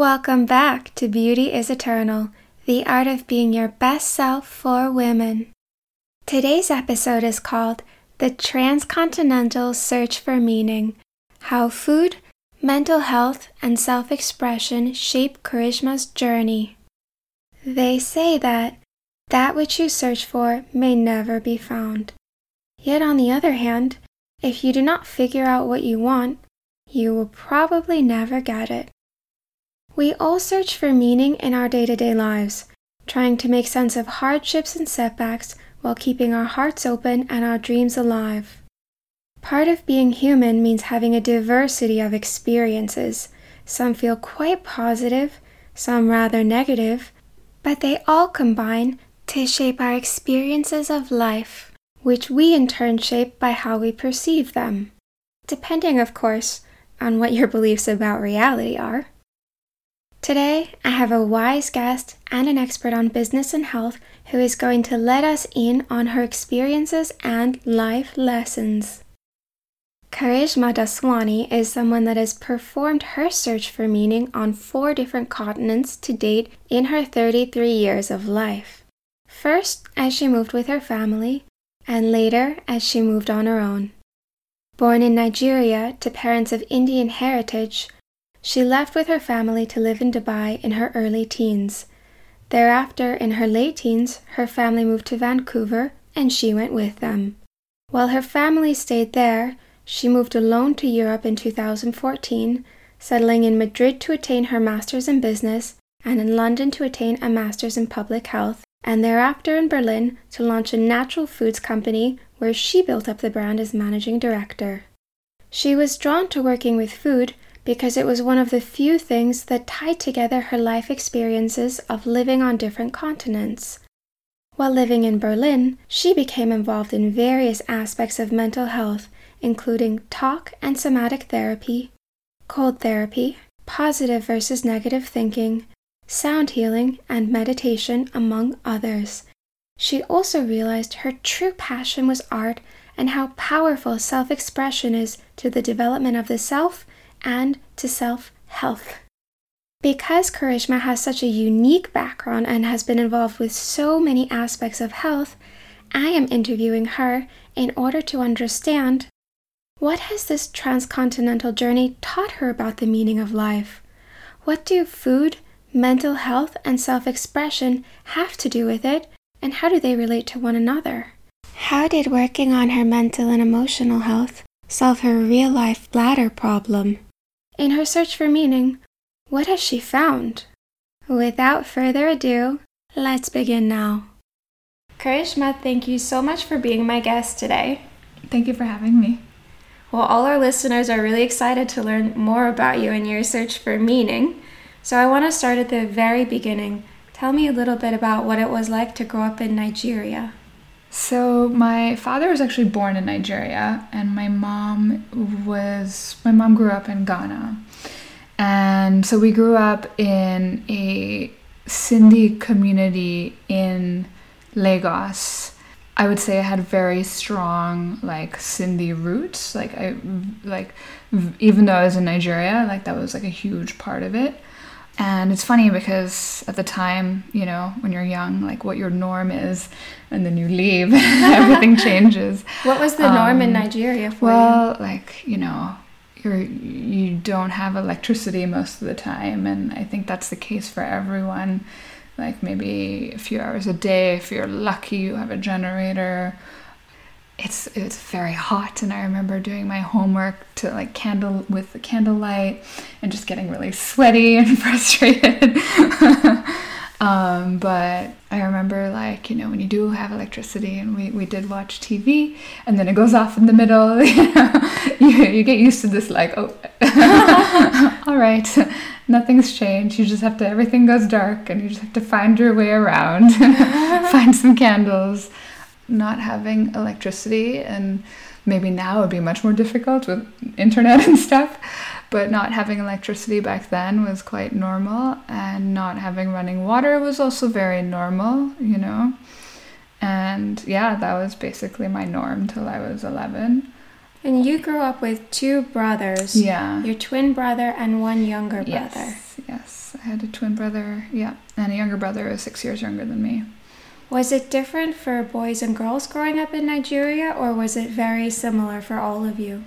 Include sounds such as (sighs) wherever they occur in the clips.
Welcome back to Beauty is Eternal, the art of being your best self for women. Today's episode is called The Transcontinental Search for Meaning How Food, Mental Health, and Self Expression Shape Karishma's Journey. They say that that which you search for may never be found. Yet, on the other hand, if you do not figure out what you want, you will probably never get it. We all search for meaning in our day to day lives, trying to make sense of hardships and setbacks while keeping our hearts open and our dreams alive. Part of being human means having a diversity of experiences. Some feel quite positive, some rather negative, but they all combine to shape our experiences of life, which we in turn shape by how we perceive them, depending, of course, on what your beliefs about reality are. Today, I have a wise guest and an expert on business and health who is going to let us in on her experiences and life lessons. Karishma Daswani is someone that has performed her search for meaning on four different continents to date in her 33 years of life. First, as she moved with her family, and later as she moved on her own. Born in Nigeria to parents of Indian heritage, she left with her family to live in Dubai in her early teens. Thereafter, in her late teens, her family moved to Vancouver and she went with them. While her family stayed there, she moved alone to Europe in 2014, settling in Madrid to attain her master's in business and in London to attain a master's in public health, and thereafter in Berlin to launch a natural foods company where she built up the brand as managing director. She was drawn to working with food because it was one of the few things that tied together her life experiences of living on different continents. While living in Berlin, she became involved in various aspects of mental health, including talk and somatic therapy, cold therapy, positive versus negative thinking, sound healing, and meditation, among others. She also realized her true passion was art and how powerful self expression is to the development of the self and to self health. Because Karishma has such a unique background and has been involved with so many aspects of health, I am interviewing her in order to understand what has this transcontinental journey taught her about the meaning of life? What do food, mental health, and self expression have to do with it, and how do they relate to one another? How did working on her mental and emotional health solve her real life bladder problem? In her search for meaning, what has she found? Without further ado, let's begin now. Karishma, thank you so much for being my guest today. Thank you for having me. Well, all our listeners are really excited to learn more about you and your search for meaning. So I want to start at the very beginning. Tell me a little bit about what it was like to grow up in Nigeria. So my father was actually born in Nigeria, and my mom was my mom grew up in Ghana, and so we grew up in a Sindhi community in Lagos. I would say I had very strong like Sindhi roots. Like I like even though I was in Nigeria, like that was like a huge part of it. And it's funny because at the time, you know, when you're young, like what your norm is, and then you leave, (laughs) everything (laughs) changes. What was the norm um, in Nigeria for well, you? Well, like, you know, you're you don't have electricity most of the time and I think that's the case for everyone. Like maybe a few hours a day if you're lucky you have a generator it's it's very hot and i remember doing my homework to like candle with the candlelight and just getting really sweaty (laughs) and frustrated. (laughs) Um, but i remember like you know when you do have electricity and we, we did watch tv and then it goes off in the middle (laughs) you, you get used to this like oh all right nothing's changed. You just have to everything goes dark and you just have to find your way around find some candles not having electricity and maybe now it would be much more difficult with internet (laughs) and stuff but not having electricity back then was quite normal and not having running water was also very normal you know? And yeah that was basically my norm till i was 11 and you grew up with two brothers. Yeah. Your twin brother and one younger brother. Yes yes. I had a twin brother, yeah, and a younger brother who is six years younger than me. Was it different for boys and girls growing up in Nigeria, or was it very similar for all of you?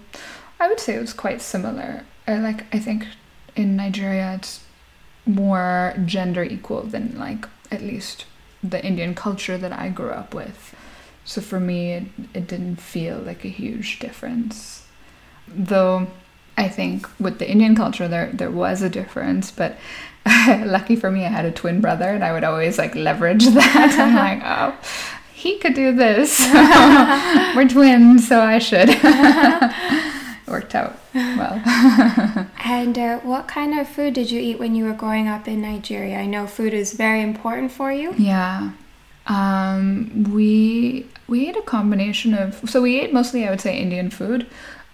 I would say it was quite similar. I like I think in Nigeria it's more gender equal than like at least the Indian culture that I grew up with. So for me it, it didn't feel like a huge difference. Though I think with the Indian culture there there was a difference, but (laughs) lucky for me I had a twin brother and I would always like leverage (laughs) that. I'm (laughs) like, oh, he could do this. We're twins, so I should. Worked out well. and uh, what kind of food did you eat when you were growing up in Nigeria? I know food is very important for you. Yeah. Um, we we ate a combination of so we ate mostly I would say Indian food,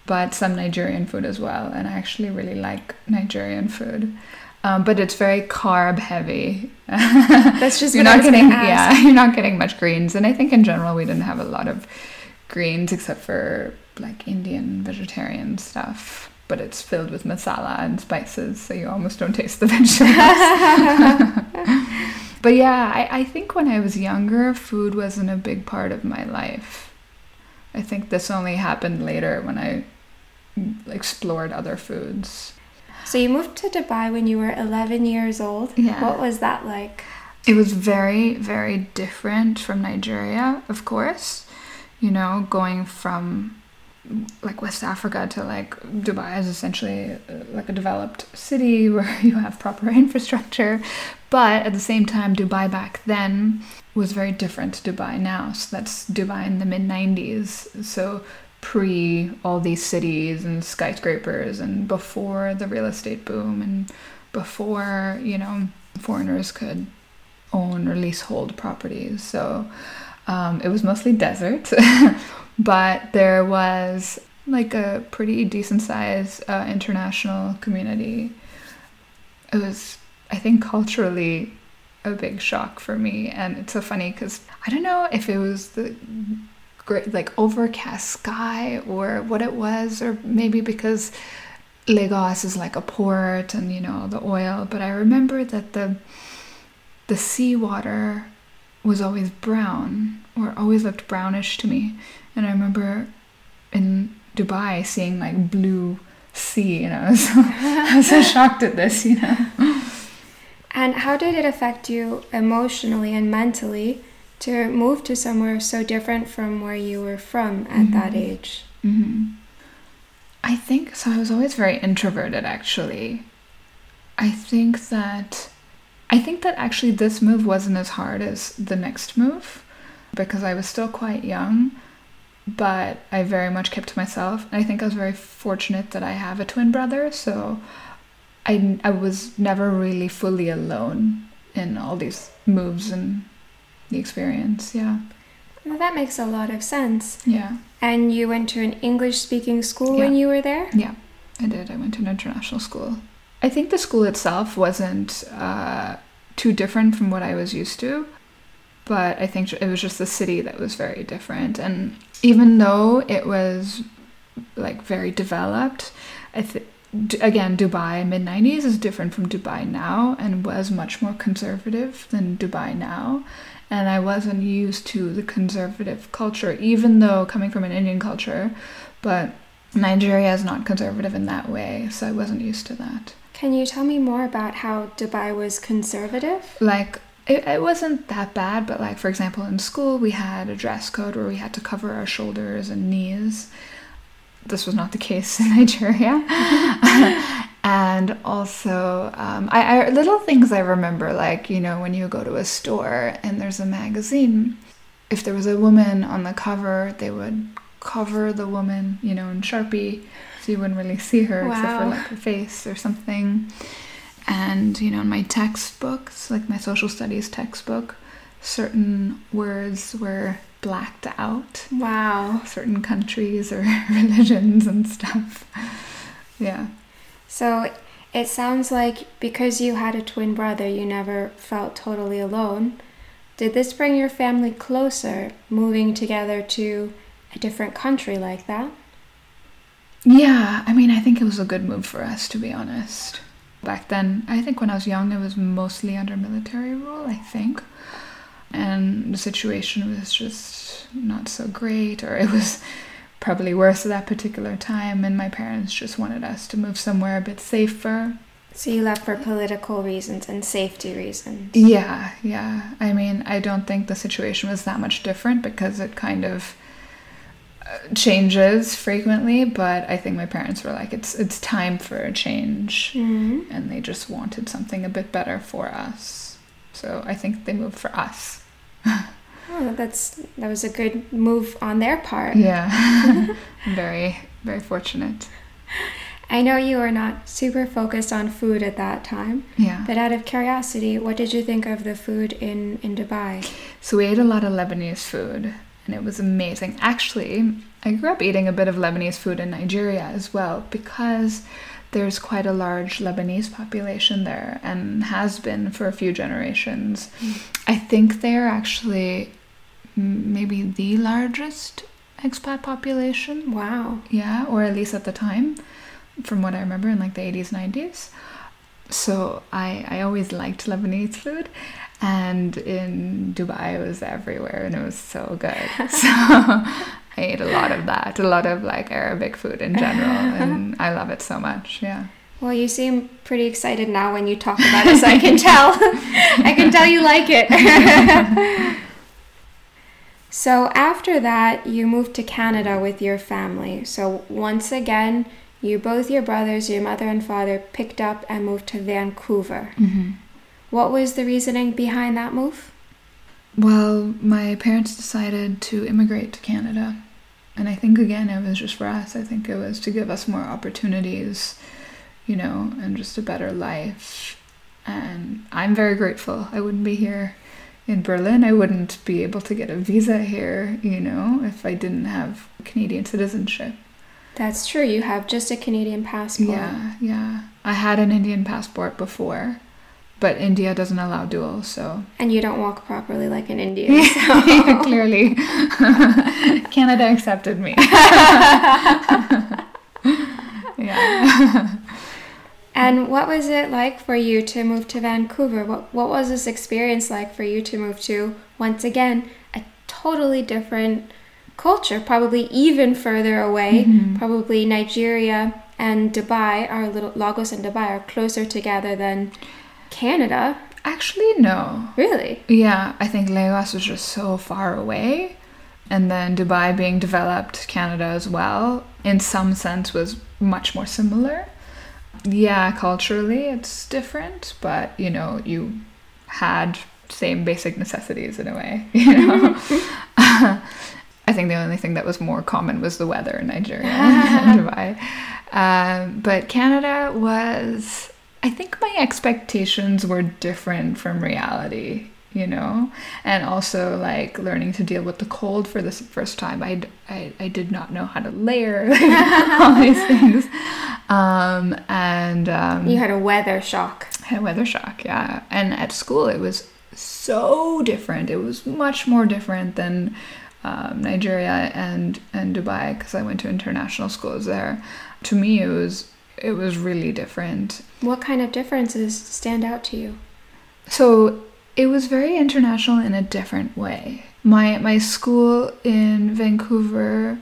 but some Nigerian food as well. And I actually really like Nigerian food. Um, but it's very carb heavy. (laughs) That's just you're not getting yeah (laughs) you're not getting much greens, and I think in general we didn't have a lot of greens except for like Indian vegetarian stuff. But it's filled with masala and spices, so you almost don't taste the (laughs) vegetables. but yeah, I, I think when I was younger, food wasn't a big part of my life. I think this only happened later when I explored other foods. So you moved to Dubai when you were 11 years old. Yeah. What was that like? It was very, very different from Nigeria, of course. You know, going from like West Africa to like Dubai is essentially uh, like a developed city (laughs) where you have proper (laughs) infrastructure. But at the same time, Dubai back then was very different to Dubai now. So that's Dubai in the mid 90s. So pre all these cities and skyscrapers and before the real estate boom and before, you know, foreigners could own or leasehold properties. So um, it was mostly desert, (laughs) but there was like a pretty decent sized uh, international community. It was, I think, culturally a big shock for me. And it's so funny because I don't know if it was the great, like overcast sky or what it was, or maybe because Lagos is like a port and you know the oil. But I remember that the the seawater was always brown or always looked brownish to me. And I remember in Dubai seeing like blue sea, and I was I was so (laughs) shocked at this, you know. And how did it affect you emotionally and mentally to move to somewhere so different from where you were from at mm-hmm. that age? Mm-hmm. I think so. I was always very introverted, actually. I think that I think that actually this move wasn't as hard as the next move because I was still quite young, but I very much kept to myself. And I think I was very fortunate that I have a twin brother, so I, I was never really fully alone in all these moves and the experience. Yeah. Well, that makes a lot of sense. Yeah. And you went to an English speaking school yeah. when you were there? Yeah, I did. I went to an international school. I think the school itself wasn't uh, too different from what I was used to, but I think it was just the city that was very different. And even though it was like very developed, I think again dubai mid 90s is different from dubai now and was much more conservative than dubai now and i wasn't used to the conservative culture even though coming from an indian culture but nigeria is not conservative in that way so i wasn't used to that can you tell me more about how Dubai was conservative? Like, it, it wasn't that bad, but like, for example, in school, we had a dress code where we had to cover our shoulders and knees. This was not the case in (laughs) Nigeria. (laughs) and also, um, I, I, little things I remember, like, you know, when you go to a store and there's a magazine, if there was a woman on the cover, they would cover the woman, you know, in Sharpie so you wouldn't really see her wow. except for like her face or something. And you know, in my textbooks, like my social studies textbook, certain words were blacked out. Wow. Certain countries or (laughs) religions and stuff. Yeah. So it sounds like because you had a twin brother, you never felt totally alone. Did this bring your family closer, moving together to a different country like that? Yeah, I mean, I think it was a good move for us, to be honest. Back then, I think when I was young, it was mostly under military rule, I think. And the situation was just not so great, or it was probably worse at that particular time. And my parents just wanted us to move somewhere a bit safer. So you left for political reasons and safety reasons. Yeah, yeah. I mean, I don't think the situation was that much different because it kind of uh, changes frequently, but I think my parents were like it's it's time for a change hmm and they just wanted something a bit better for us. So I think they moved for us. (laughs) Oh, that's that was a good move on their part. Yeah. (laughs) (laughs) very very fortunate. I know you were not super focused on food at that time, Yeah. but out of curiosity, what did you think of the food in in Dubai? So we ate a lot of Lebanese food and it was amazing. Actually, I grew up eating a bit of Lebanese food in Nigeria as well because there's quite a large Lebanese population there and has been for a few generations. Hmm. I think they're actually maybe the largest expat population. Wow. Yeah, or at least at the time, from what I remember in like the 80s, 90s. So I, I always liked Lebanese food. And in Dubai, it was everywhere and it was so good. (laughs) So I ate a lot of that, a lot of like Arabic food in general. (laughs) And I love it so much. Yeah. Well, you seem pretty excited now when you talk about it, so I can (laughs) tell. I can tell you like it. So after that, you moved to Canada with your family. So once again, you both your brothers, your mother and father picked up and moved to Vancouver. Mm-hmm. What was the reasoning behind that move? Well, my parents decided to immigrate to Canada. And I think, again, it was just for us. I think it was to give us more opportunities, you know, and just a better life. And I'm very grateful. I wouldn't be here in Berlin. I wouldn't be able to get a visa here, you know, if I didn't have Canadian citizenship. That's true. You have just a Canadian passport. Yeah, yeah. I had an Indian passport before, but India doesn't allow dual, so And you don't walk properly like an Indian. (laughs) so- yeah, clearly. (laughs) Canada accepted me. (laughs) yeah. And what was it like for you to move to Vancouver? What what was this experience like for you to move to once again a totally different culture, probably even further away. Mhm. Probably Nigeria and Dubai are a little Lagos and Dubai are closer together than Canada. Actually, no. Really? Yeah, I think Lagos was just so far away. And then Dubai being developed, Canada as well, in some sense was much more similar. Yeah, culturally it's different, but you know, you had same basic necessities in a way, (laughs) you know. (laughs) I think the only thing that was more common was the weather in Nigeria (laughs) and Dubai. Um, but Canada was, I think my expectations were different from reality, you know? And also, like, learning to deal with the cold for the first time. I, I, I did not know how to layer (laughs) all these things. Um, and um, You had a weather shock. had a weather shock, yeah. And at school, it was so different. It was much more different than um, Nigeria and and Dubai because I went to international schools there. To me, it was it was really different. What kind of differences stand out to you? So it was very international in a different way. My my school in Vancouver,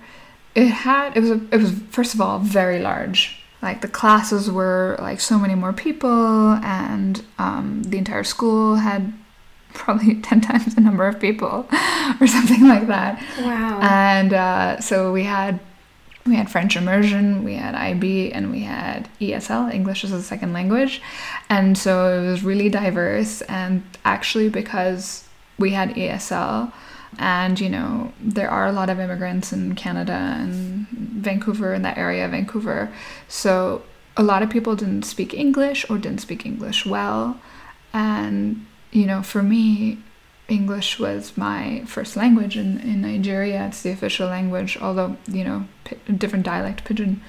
it had it was a, it was first of all very large. Like the classes were like so many more people, and um, the entire school had (laughs) probably (laughs) ten times the number of people, (laughs) or something like that. Wow. And uh, so we had we had French immersion, we had IB, and we had ESL, English as a second language. And so it was really diverse. And actually, because we had ESL, and you know, there are a lot of immigrants in Canada and Vancouver, in that area of Vancouver. So a lot of people didn't speak English or didn't speak English well. And, you know, for me, English was my first language in, in Nigeria. It's the official language, although, you know, different dialect, pidgin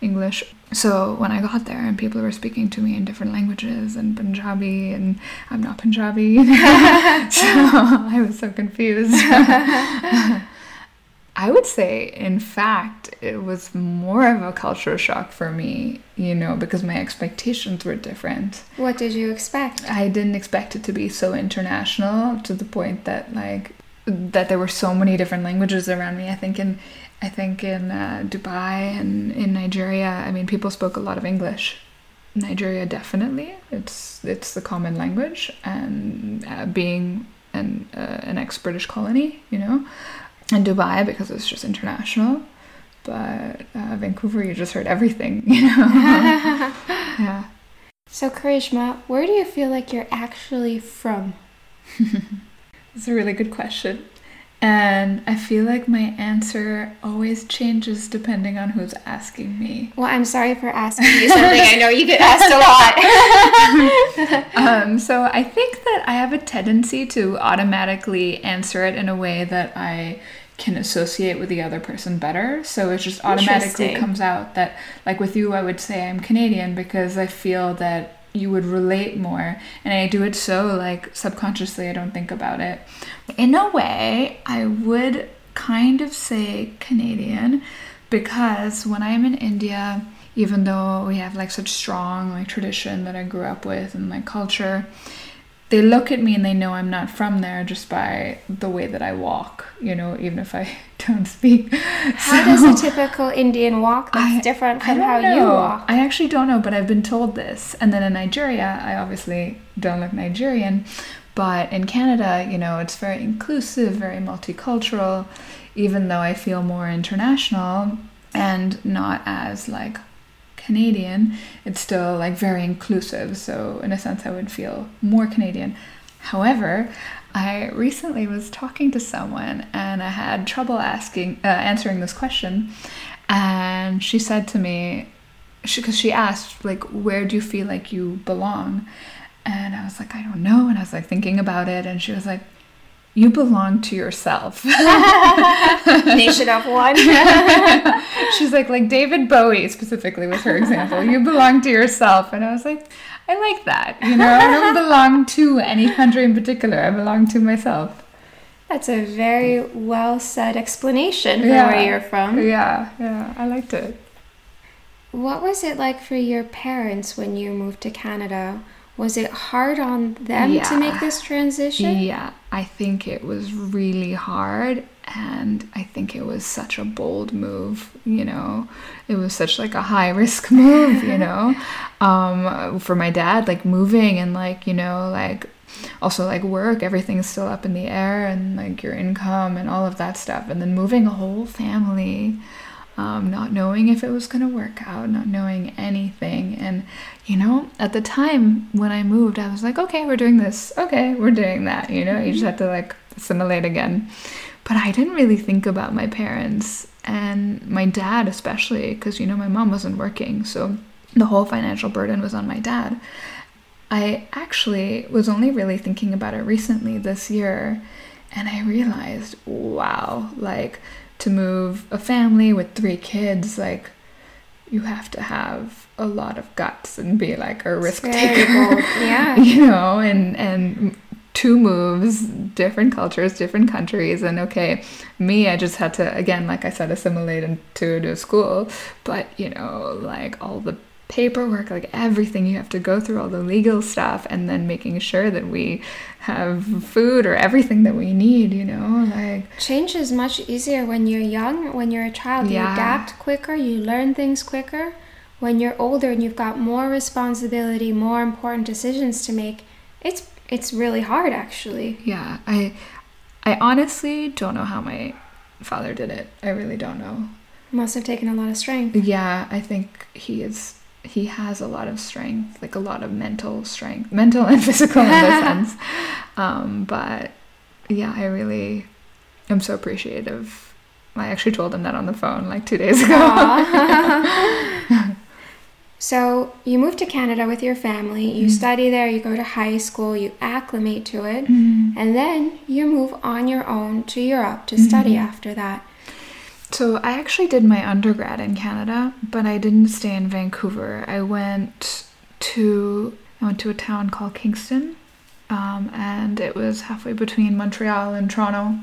English. So when I got there and people were speaking to me in different languages and Punjabi, and I'm not Punjabi, (laughs) so (laughs) I was so confused. (laughs) I would say, in fact, it was more of a cultural shock for me, you know, because my expectations were different. What did you expect? I didn't expect it to be so international to the point that, like, that there were so many different languages around me. I think in, I think in uh, Dubai and in Nigeria, I mean, people spoke a lot of English. Nigeria definitely, it's it's the common language, and uh, being an uh, an ex British colony, you know, and Dubai because it's just international. But uh, Vancouver, you just heard everything, (laughs) you know. (laughs) yeah. So, Karishma, where do you feel like you're actually from? (laughs) It's a really good question. And I feel like my answer always changes depending on who's asking me. Well, I'm sorry for asking you something I know you get asked a lot. um, so I think that I have a tendency to automatically answer it in a way that I can associate with the other person better. So it just automatically comes out that, like with you, I would say I'm Canadian because I feel that you would relate more. And i do it so like subconsciously i don't think about it. In a way i would kind of say canadian because when i'm in india even though we have like such strong like tradition that i grew up with and like culture they look at me and they know I'm not from there just by the way that I walk, you know, even if I (laughs) don't speak. How so, does a typical Indian walk that's I, different from how know. you walk? I actually don't know, but I've been told this. And then in Nigeria, I obviously don't look Nigerian, but in Canada, you know, it's very inclusive, very multicultural, even though I feel more international and not as like Canadian, it's still like very inclusive. So in a sense, I would feel more Canadian. However, I recently was talking to someone and I had trouble asking uh, answering this question, and she said to me, because she, she asked like, "Where do you feel like you belong?" And I was like, "I don't know," and I was like thinking about it, and she was like, you belong to yourself. (laughs) Nation of one. (laughs) She's like, like David Bowie specifically was her example. You belong to yourself. And I was like, I like that. You know, I don't belong to any country in particular. I belong to myself. That's a very well said explanation for yeah. where you're from. Yeah, yeah, I liked it. What was it like for your parents when you moved to Canada? Was it hard on them yeah. to make this transition? Yeah, I think it was really hard and I think it was such a bold move, you know. It was such like a high risk (laughs) move, you know. (laughs) um for my dad like moving and like, you know, like also like work, everything's still up in the air and like your income and all of that stuff and then moving a whole family um, not knowing if it was going to work out, not knowing anything. And, you know, at the time when I moved, I was like, okay, we're doing this. Okay, we're doing that. You know, you just have to like assimilate again. But I didn't really think about my parents and my dad, especially, because, you know, my mom wasn't working. So the whole financial burden was on my dad. I actually was only really thinking about it recently this year. And I realized, wow, like, to move a family with three kids, like you have to have a lot of guts and be like a risk taker. (laughs) Yeah. you know, and and two moves, different cultures, different countries, and okay, me, I just had to again, like I said, assimilate into to school, but you know, like all the paperwork, like everything you have to go through, all the legal stuff, and then making sure that we have food or everything that we need, you know? Like change is much easier when you're young, when you're a child. Yeah. You adapt quicker, you learn things quicker. When you're older and you've got more responsibility, more important decisions to make, it's it's really hard actually. Yeah. I I honestly don't know how my father did it. I really don't know. Must have taken a lot of strength. Yeah, I think he is he has a lot of strength, like a lot of mental strength, mental (laughs) and physical in this sense. Um, but yeah, I really am so appreciative. I actually told him that on the phone like two days ago. (laughs) so you move to Canada with your family, you mm-hmm. study there, you go to high school, you acclimate to it, mm-hmm. and then you move on your own to Europe to study mm-hmm. after that. So I actually did my undergrad in Canada, but I didn't stay in Vancouver. I went to I went to a town called Kingston, um, and it was halfway between Montreal and Toronto.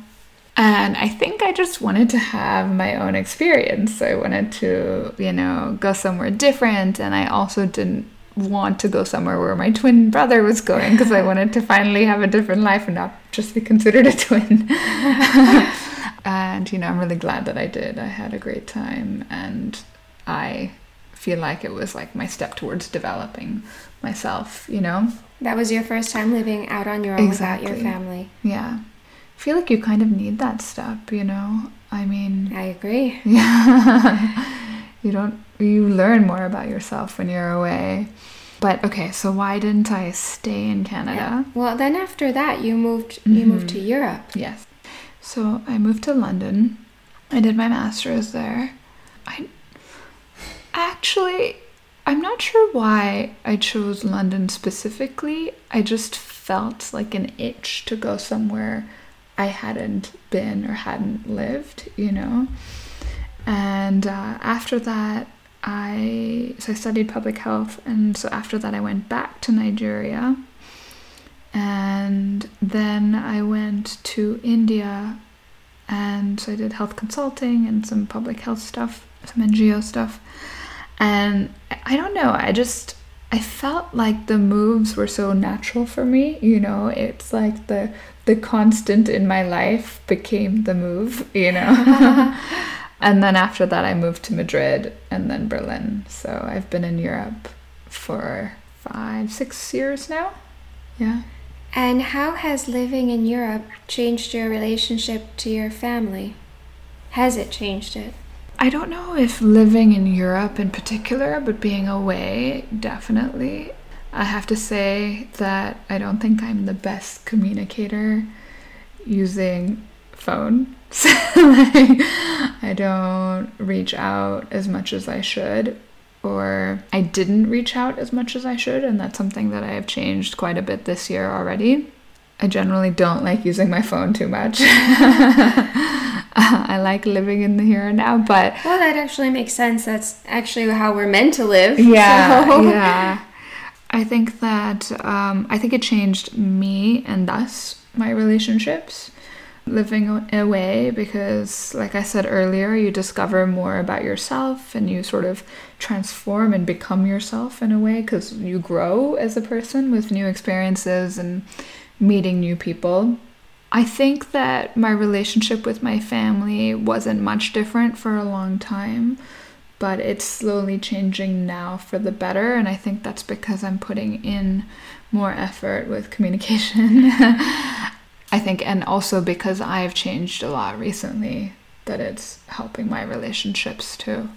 And I think I just wanted to have my own experience. I wanted to, you know, go somewhere different. And I also didn't want to go somewhere where my twin brother was going because I wanted to finally have a different life and not just be considered a twin. (laughs) and, you know, I'm really glad that I did. I had a great time and I feel like it was like my step towards developing myself, you know? That was your first time living out on your own exactly. without your family. Yeah. I feel like you kind of need that step, you know? I mean, I agree. Yeah. (laughs) you don't, you learn more about yourself when you're away. But okay, so why didn't I stay in Canada? Yeah. Well, then after that, you moved, mm-hmm. you moved to Europe. Yes. So I moved to London. I did my master's there. I actually I'm not sure why I chose London specifically. I just felt like an itch to go somewhere I hadn't been or hadn't lived, you know. And uh, after that, I so I studied public health, and so after that, I went back to Nigeria, and then I went to India, and so I did health consulting and some public health stuff, some NGO stuff and I don't know, I just I felt like the moves were so natural for me, you know, it's like the the constant in my life became the move, you know. (laughs) and then after that I moved to Madrid and then Berlin. So I've been in Europe for 5 6 years now. Yeah. And how has living in Europe changed your relationship to your family? Has it changed it? I don't know if living in Europe in particular, but being away, definitely. I have to say that I don't think I'm the best communicator using phone. So (laughs) like, I don't reach out as much as I should, or I didn't reach out as much as I should, and that's something that I have changed quite a bit this year already. I generally don't like using my phone too much. (laughs) I like living in the here and now, but well, that actually makes sense. That's actually how we're meant to live. Yeah, so. yeah. (laughs) I think that um, I think it changed me and thus my relationships living away because like i said earlier you discover more about yourself and you sort of transform and become yourself in a way because you grow as a person with new experiences and meeting new people. I think that my relationship with my family wasn't much different for a long time, but it's slowly changing now for the better. And I think that's because I'm putting in more effort with communication. (laughs) I think, and also because I've changed a lot recently, that it's helping my relationships too.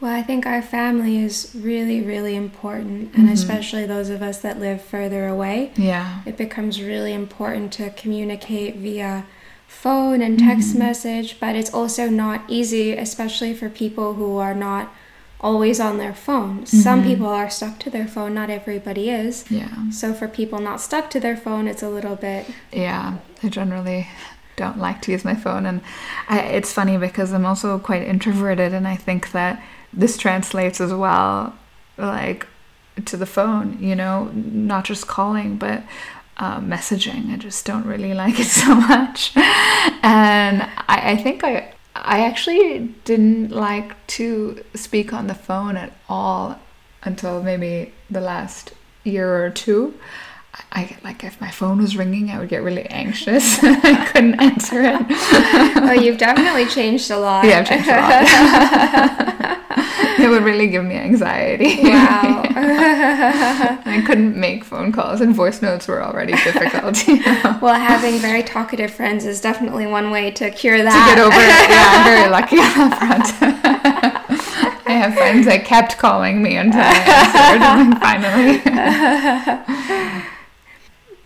Well, I think our family is really, really important, and mm-hmm. especially those of us that live further away. Yeah. It becomes really important to communicate via phone and text mm-hmm. message, but it's also not easy, especially for people who are not always on their phone. Mm-hmm. Some people are stuck to their phone, not everybody is. Yeah. So for people not stuck to their phone, it's a little bit. Yeah, I generally don't like to use my phone, and I, it's funny because I'm also quite introverted, and I think that this translates as well, like to the phone, you know, not just calling, but uh, messaging. I just don't really like it (laughs) so much. and I, I think I, I actually didn't like to speak on the phone at all until maybe the last year or two. I like if my phone was ringing, I would get really anxious. (laughs) I couldn't answer it. (laughs) oh, you've definitely changed a lot. Yeah, I've changed a lot. (laughs) it would really give me anxiety. Wow. I couldn't make phone calls, and voice notes were already difficult. You know? Well, having very talkative friends is definitely one way to cure that. To get over it. Yeah, I'm very lucky on that front. I have friends that kept calling me until I answered finally.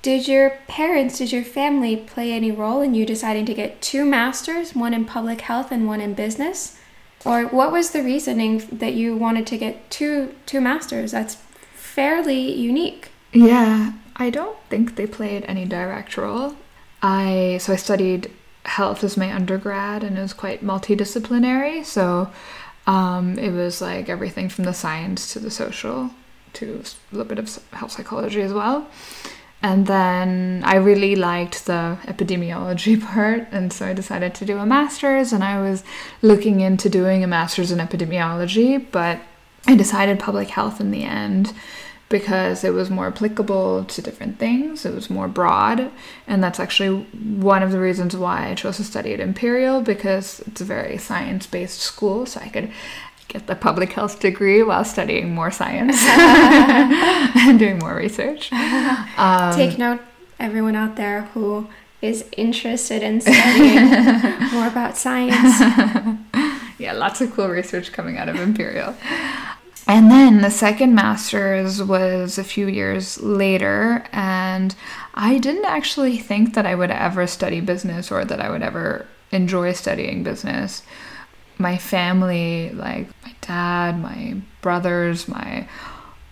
Did your parents, did your family play any role in you deciding to get two masters, one in public health and one in business? Or what was the reasoning that you wanted to get two two masters? That's fairly unique. Yeah, I don't think they played any direct role. I so I studied health as my undergrad and it was quite multidisciplinary, so um, it was like everything from the science to the social to a little bit of health psychology as well. And then I really liked the epidemiology (laughs) part, and so I decided to do a master's. And I was looking into doing a master's in epidemiology, but I decided public health in the end because it was more applicable to different things. It was more broad, and that's actually one of the reasons why I chose to study at Imperial because it's a very science based school, so I could get the public health degree while studying more science (laughs) and doing more research. Um, Take note, everyone out there who is interested in studying (laughs) more about science. (laughs) yeah, lots of cool research coming out of Imperial. And then the second master's was a few years later, and I didn't actually think that I would ever study business or that I would ever enjoy studying business my family, like my dad, my brothers, my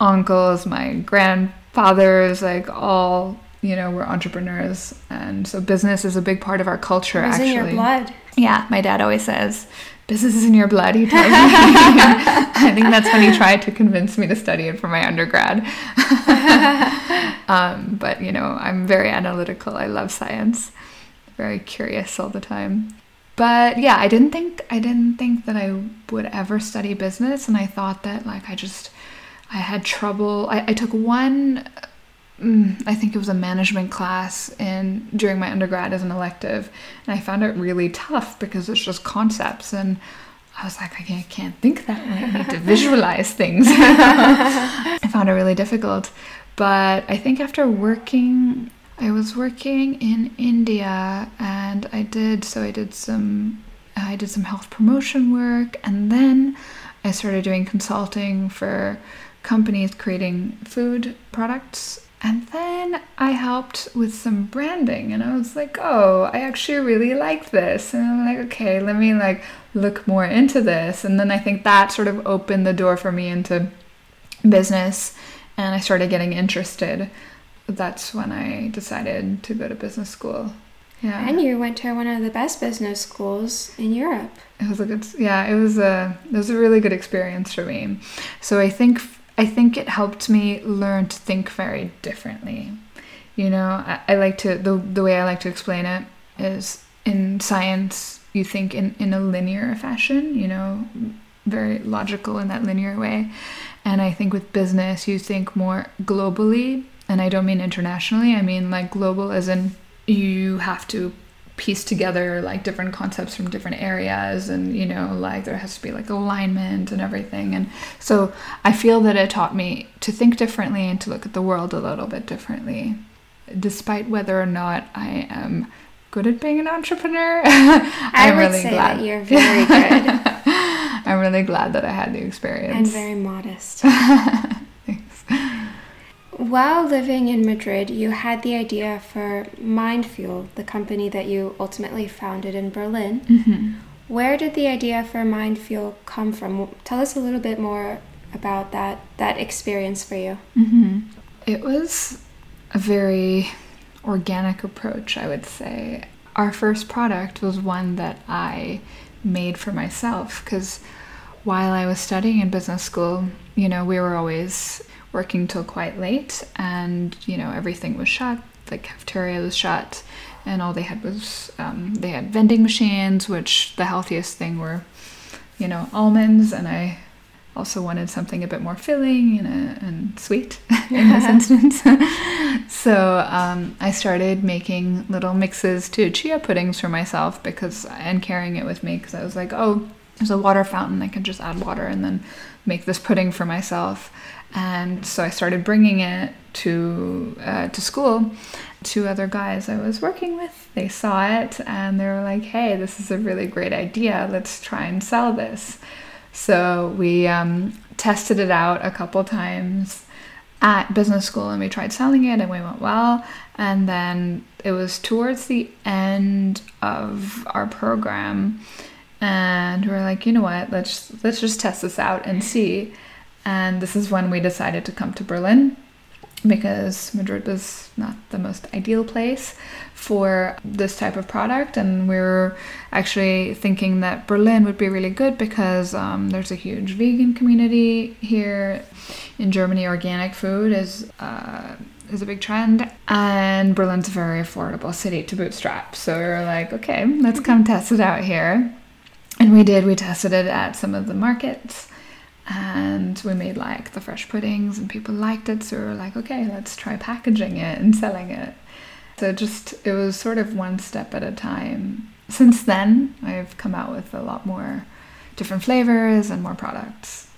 uncles, my grandfathers, like all, you know, were entrepreneurs. And so business is a big part of our culture, it's actually. in your blood. Yeah, my dad always says, business is in your blood, he tells me. (laughs) (laughs) I think that's when he tried to convince me to study it for my undergrad. (laughs) um, but, you know, I'm very analytical. I love science, very curious all the time but yeah i didn't think i didn't think that i would ever study business and i thought that like i just i had trouble i, I took one mm, i think it was a management class in during my undergrad as an elective and i found it really tough because it's just concepts and I was like, I can't, I can't think that way. I need to (laughs) visualize things. (laughs) (laughs) I found it really difficult. But I think after working I was working in India and I did so I did some I did some health promotion work and then I started doing consulting for companies creating food products and then I helped with some branding and I was like, "Oh, I actually really like this." And I'm like, "Okay, let me like look more into this." And then I think that sort of opened the door for me into business and I started getting interested that's when I decided to go to business school. Yeah. And you went to one of the best business schools in Europe. It was a good yeah, it was a it was a really good experience for me. So I think I think it helped me learn to think very differently. You know, I, I like to the the way I like to explain it is in science you think in, in a linear fashion, you know, very logical in that linear way. And I think with business you think more globally and I don't mean internationally, I mean like global as in you have to piece together like different concepts from different areas and you know like there has to be like alignment and everything. And so i feel that it taught me to think differently and to look at the world a little bit differently despite whether or not i am good at being an entrepreneur. (laughs) I would really say glad. that you're very good. (laughs) I'm really glad that i had the experience. And very modest (laughs) while living in Madrid, you had the idea for Mindfuel, the company that you ultimately founded in Berlin. Mm-hmm. Where did the idea for Mindfuel come from? Tell us a little bit more about that that experience for you. Mm-hmm. It was a very organic approach, I would say. Our first product was one that I made for myself because while I was studying in business school, you know, we were always working till quite late, and you know everything was shut. The cafeteria was shut, and all they had was um, they had vending machines, which the healthiest thing were, you know, almonds, and I also wanted something a bit more filling and, uh, and sweet (laughs) in this (laughs) instance. (laughs) so um, I started making little mixes to chia puddings for myself because and carrying it with me because I was like, oh, there's a water fountain. I can just add water and then make this pudding for myself and so I started bringing it to uh, to school. Two other guys I was working with, they saw it and they were like, "Hey, this is a really great idea. Let's try and sell this." So we um, tested it out a couple times at business school and we tried selling it and we went well. And then it was towards the end of our program, and we were like, you know what? Let's let's just test this out and see. And this is when we decided to come to Berlin because Madrid was not the most ideal place for this type of product. And we are actually thinking that Berlin would be really good because um, there's a huge vegan community here. In Germany, organic food is uh, is a big trend. And Berlin's a very affordable city to bootstrap. So we were like, okay, let's come test it out here. And we did. We tested it at some of the markets and we made like the fresh puddings and people liked it so we were like okay let's try packaging it and selling it. So just it was sort of one step at a time. Since then i've come out with a lot more different flavors and more products.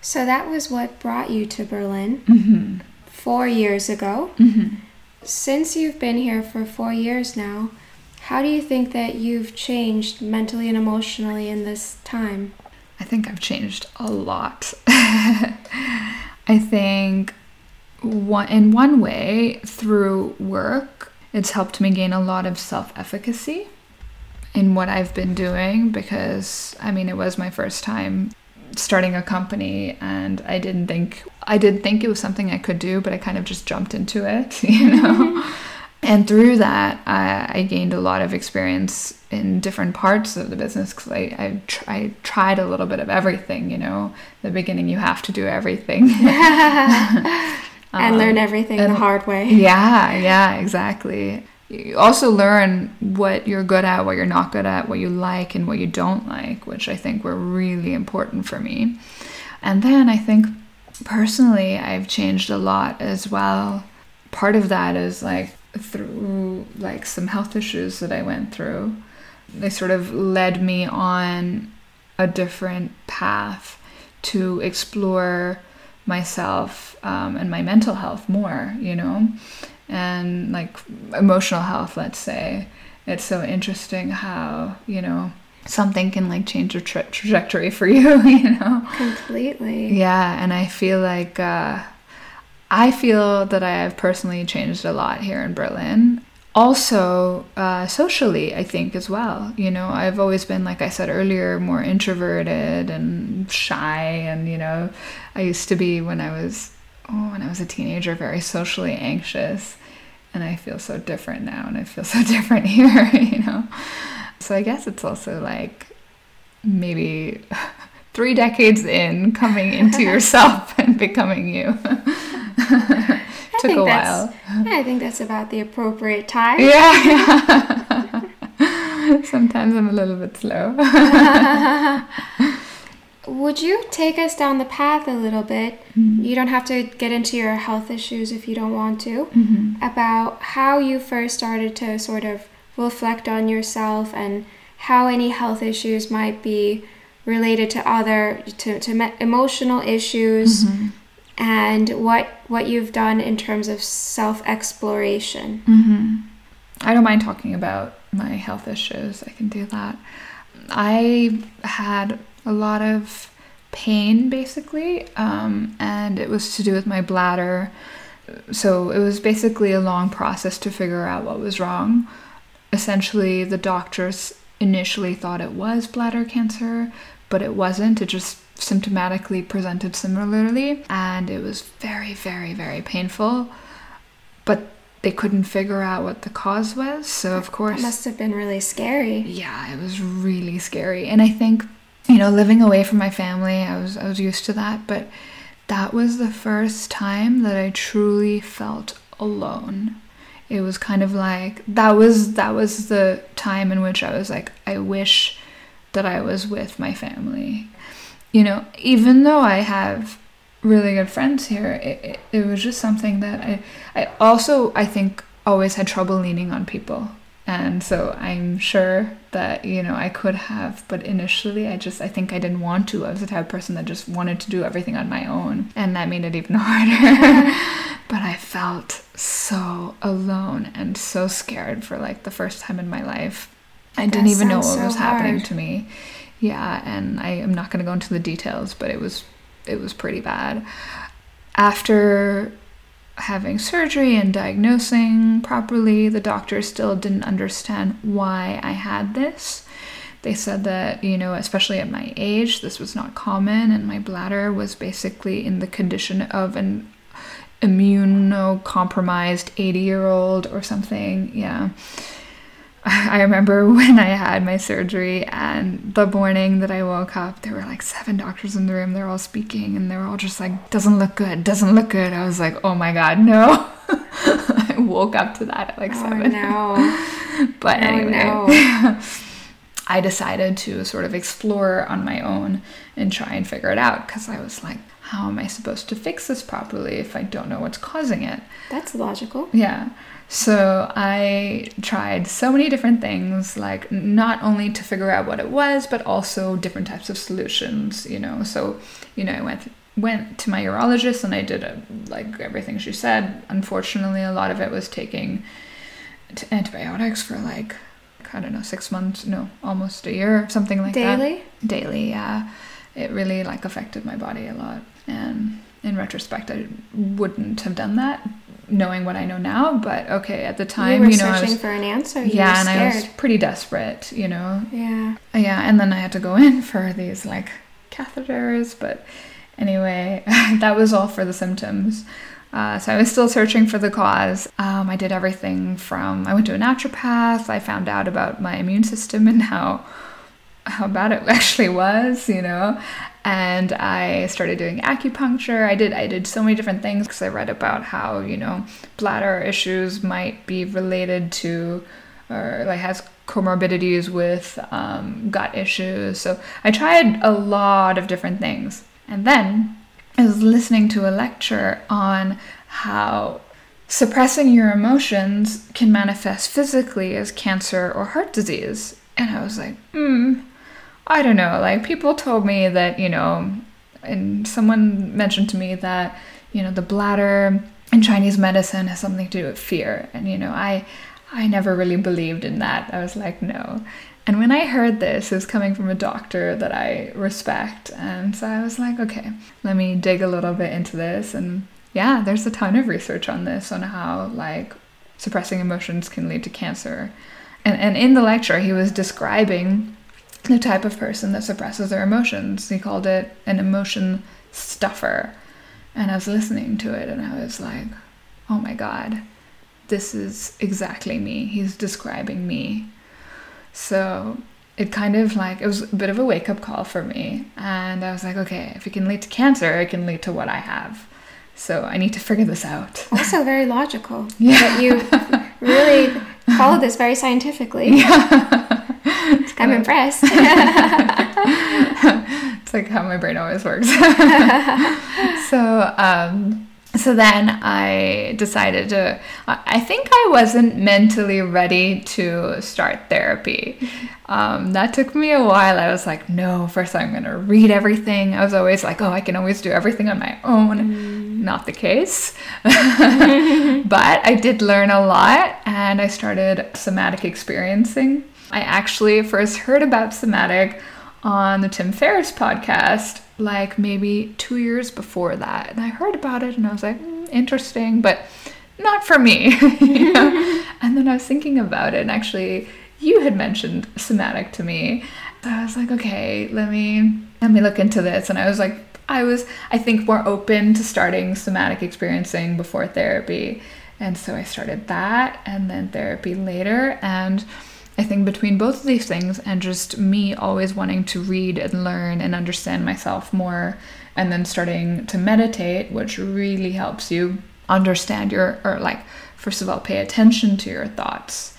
So that was what brought you to berlin mm-hmm. four years ago. Mm-hmm. since you've been here for four years now how do you think that you've changed mentally and emotionally in this time think I've changed a lot. (laughs) I think one, in one way, through work, it's helped me gain a lot of self efficacy in what I've been doing because I mean, it was my first time starting a company and I didn't think I did think it was something I could do, but I kind of just jumped into it, (laughs) you know. Mm-hmm. And through that, I, I, gained a lot of experience in different parts of the business because I, I, tr- I, tried a little bit of everything, you know. the beginning, you have to do everything. (laughs) (laughs) and um, learn everything and, the hard way. Yeah, yeah, exactly. You also learn what you're good at, what you're not good at, what you like, and what you don't like, which I think were really important for me. And then I think personally, I've changed a lot as well. Part of that is like through like some health issues that I went through. They sort of led me on a different path to explore myself um, and my mental health more, you know, and like emotional health, let's say. It's so interesting how, you know, something can like change your tra- trajectory for (laughs) you, you know? Completely. Yeah. And I feel like, uh, I feel that I have personally changed a lot here in Berlin. Also, uh, socially, I think as well. You know, I've always been, like I said earlier, more introverted and shy. And, you know, I used to be when I was, oh, when I was a teenager, very socially anxious. And I feel so different now. And I feel (laughs) so different here, (laughs) you know. So I guess it's also like maybe (laughs) three decades in coming into yourself and becoming you. Took a while. Yeah, I think that's about the appropriate time. Yeah, yeah. (laughs) Sometimes I'm a little bit slow. (laughs) Would you take us down the path a little bit? Mm-hmm. You don't have to get into your health issues if you don't want to. Mm-hmm. About how you first started to sort of reflect on yourself and how any health issues might be related to other to, to emotional issues mm-hmm and what what you've done in terms of self exploration. Mm-hmm. I don't mind talking about my health issues. I can do that. I had a lot of pain basically, um, and it was to do with my bladder. So it was basically a long process to figure out what was wrong. Essentially, the doctors initially thought it was bladder cancer, but it wasn't. It just symptomatically presented similarly, and it was very, very, very painful. But they couldn't figure out what the cause was, so of course. It must have been really scary. Yeah, it was really scary. And I think, you know, living away from my family, I was I was used to that, but that was the first time that I truly felt alone. It was kind of like that was that was the time in which I was like I wish that I was with my family you know, even though I have really good friends here, it, it, it was just something that I, I also, I think, always had trouble leaning on people. And so I'm sure that, you know, I could have, but initially I just, I think I didn't want to. I was the type of person that just wanted to do everything on my own. And that made it even (laughs) harder. but I felt so alone and so scared for like the first time in my life. I that didn't even know what so was hard. happening to me yeah and i am not going to go into the details but it was it was pretty bad. After having surgery and diagnosing properly the doctor still didn't understand why i had this. They said that you know especially at my age this was not common and my bladder was basically in the condition of an immunocompromised 80 year old or something yeah (laughs) I remember when I had my surgery and the morning that I woke up, there were like seven doctors in the room. They're all speaking and they were all just like, doesn't look good, doesn't look good. I was like, oh my God, no. (laughs) I woke up to that at like Oh seven. no. (laughs) But Oh, anyway, no. I decided to sort of explore on my own and try and figure it out because I was like, how am I supposed to fix this properly if I don't know what's causing it? That's logical. Yeah. So I tried so many different things, like not only to figure out what it was, but also different types of solutions, you know. So, you know, I went went to my urologist and I did a, like everything she said. Unfortunately, a lot of it was taking t- antibiotics for like I don't know, 6 months, no, almost a year, something like that Daily? daily yeah it really like affected my body a lot and in retrospect i wouldn't have done that knowing what i know now but okay at the time you were you, know i was for an answer. You yeah were and i was pretty desperate you know Yeah. yeah and then i had to go (laughs) in for these like catheters but anyway (laughs) that was all for the symptoms uh, so I was still searching for the cause. Um, I did everything from I went to a naturopath. I found out about my immune system and how how bad it (laughs) actually was, you know. And I started doing acupuncture. I did I did so many different things because I read about how you know bladder issues might be related to or like has comorbidities with um, gut issues. So I tried a lot of different things, and then I was listening to a lecture on how suppressing your emotions can manifest physically as cancer or heart disease. And I was like, hmm, I don't know. Like, people told me that, you know, and someone mentioned to me that, you know, the bladder in Chinese medicine has something to do with fear. And, you know, I. I never really believed in that. I was like, no. And when I heard this, it was coming from a doctor that I respect. And so I was like, okay, let me dig a little bit into this. And yeah, there's a ton of research on this, on how like suppressing emotions can lead to cancer. And, and in the lecture, he was describing the type of person that suppresses their emotions. He called it an emotion stuffer. And I was listening to it and I was like, oh my God, this is exactly me. He's describing me. So it kind of like it was a bit of a wake up call for me. And I was like, okay, if it can lead to cancer, it can lead to what I have. So I need to figure this out. Also very logical. (laughs) Yeah. That you really (laughs) followed this very scientifically. I'm impressed. (laughs) it's like how my brain always works. (laughs) so, um, so then I decided to. I think I wasn't mentally ready to start therapy. Um, that took me a while. I was like, no, first I'm going to read everything. I was always like, oh, I can always do everything on my own. Not the case. (laughs) but I did learn a lot and I started somatic experiencing. I actually first heard about somatic on the Tim Ferriss podcast like maybe two years before that. And I heard about it and I was like, mm, interesting, but not for me. (laughs) you know? (laughs) And then I was thinking about it and actually you had mentioned somatic to me. So I was like, okay, let me let me look into this. And I was like, I was I think more open to starting somatic experiencing before therapy. And so I started that and then therapy later. And I think between both of these things and just me always wanting to read and learn and understand myself more, and then starting to meditate, which really helps you understand your, or like, first of all, pay attention to your thoughts.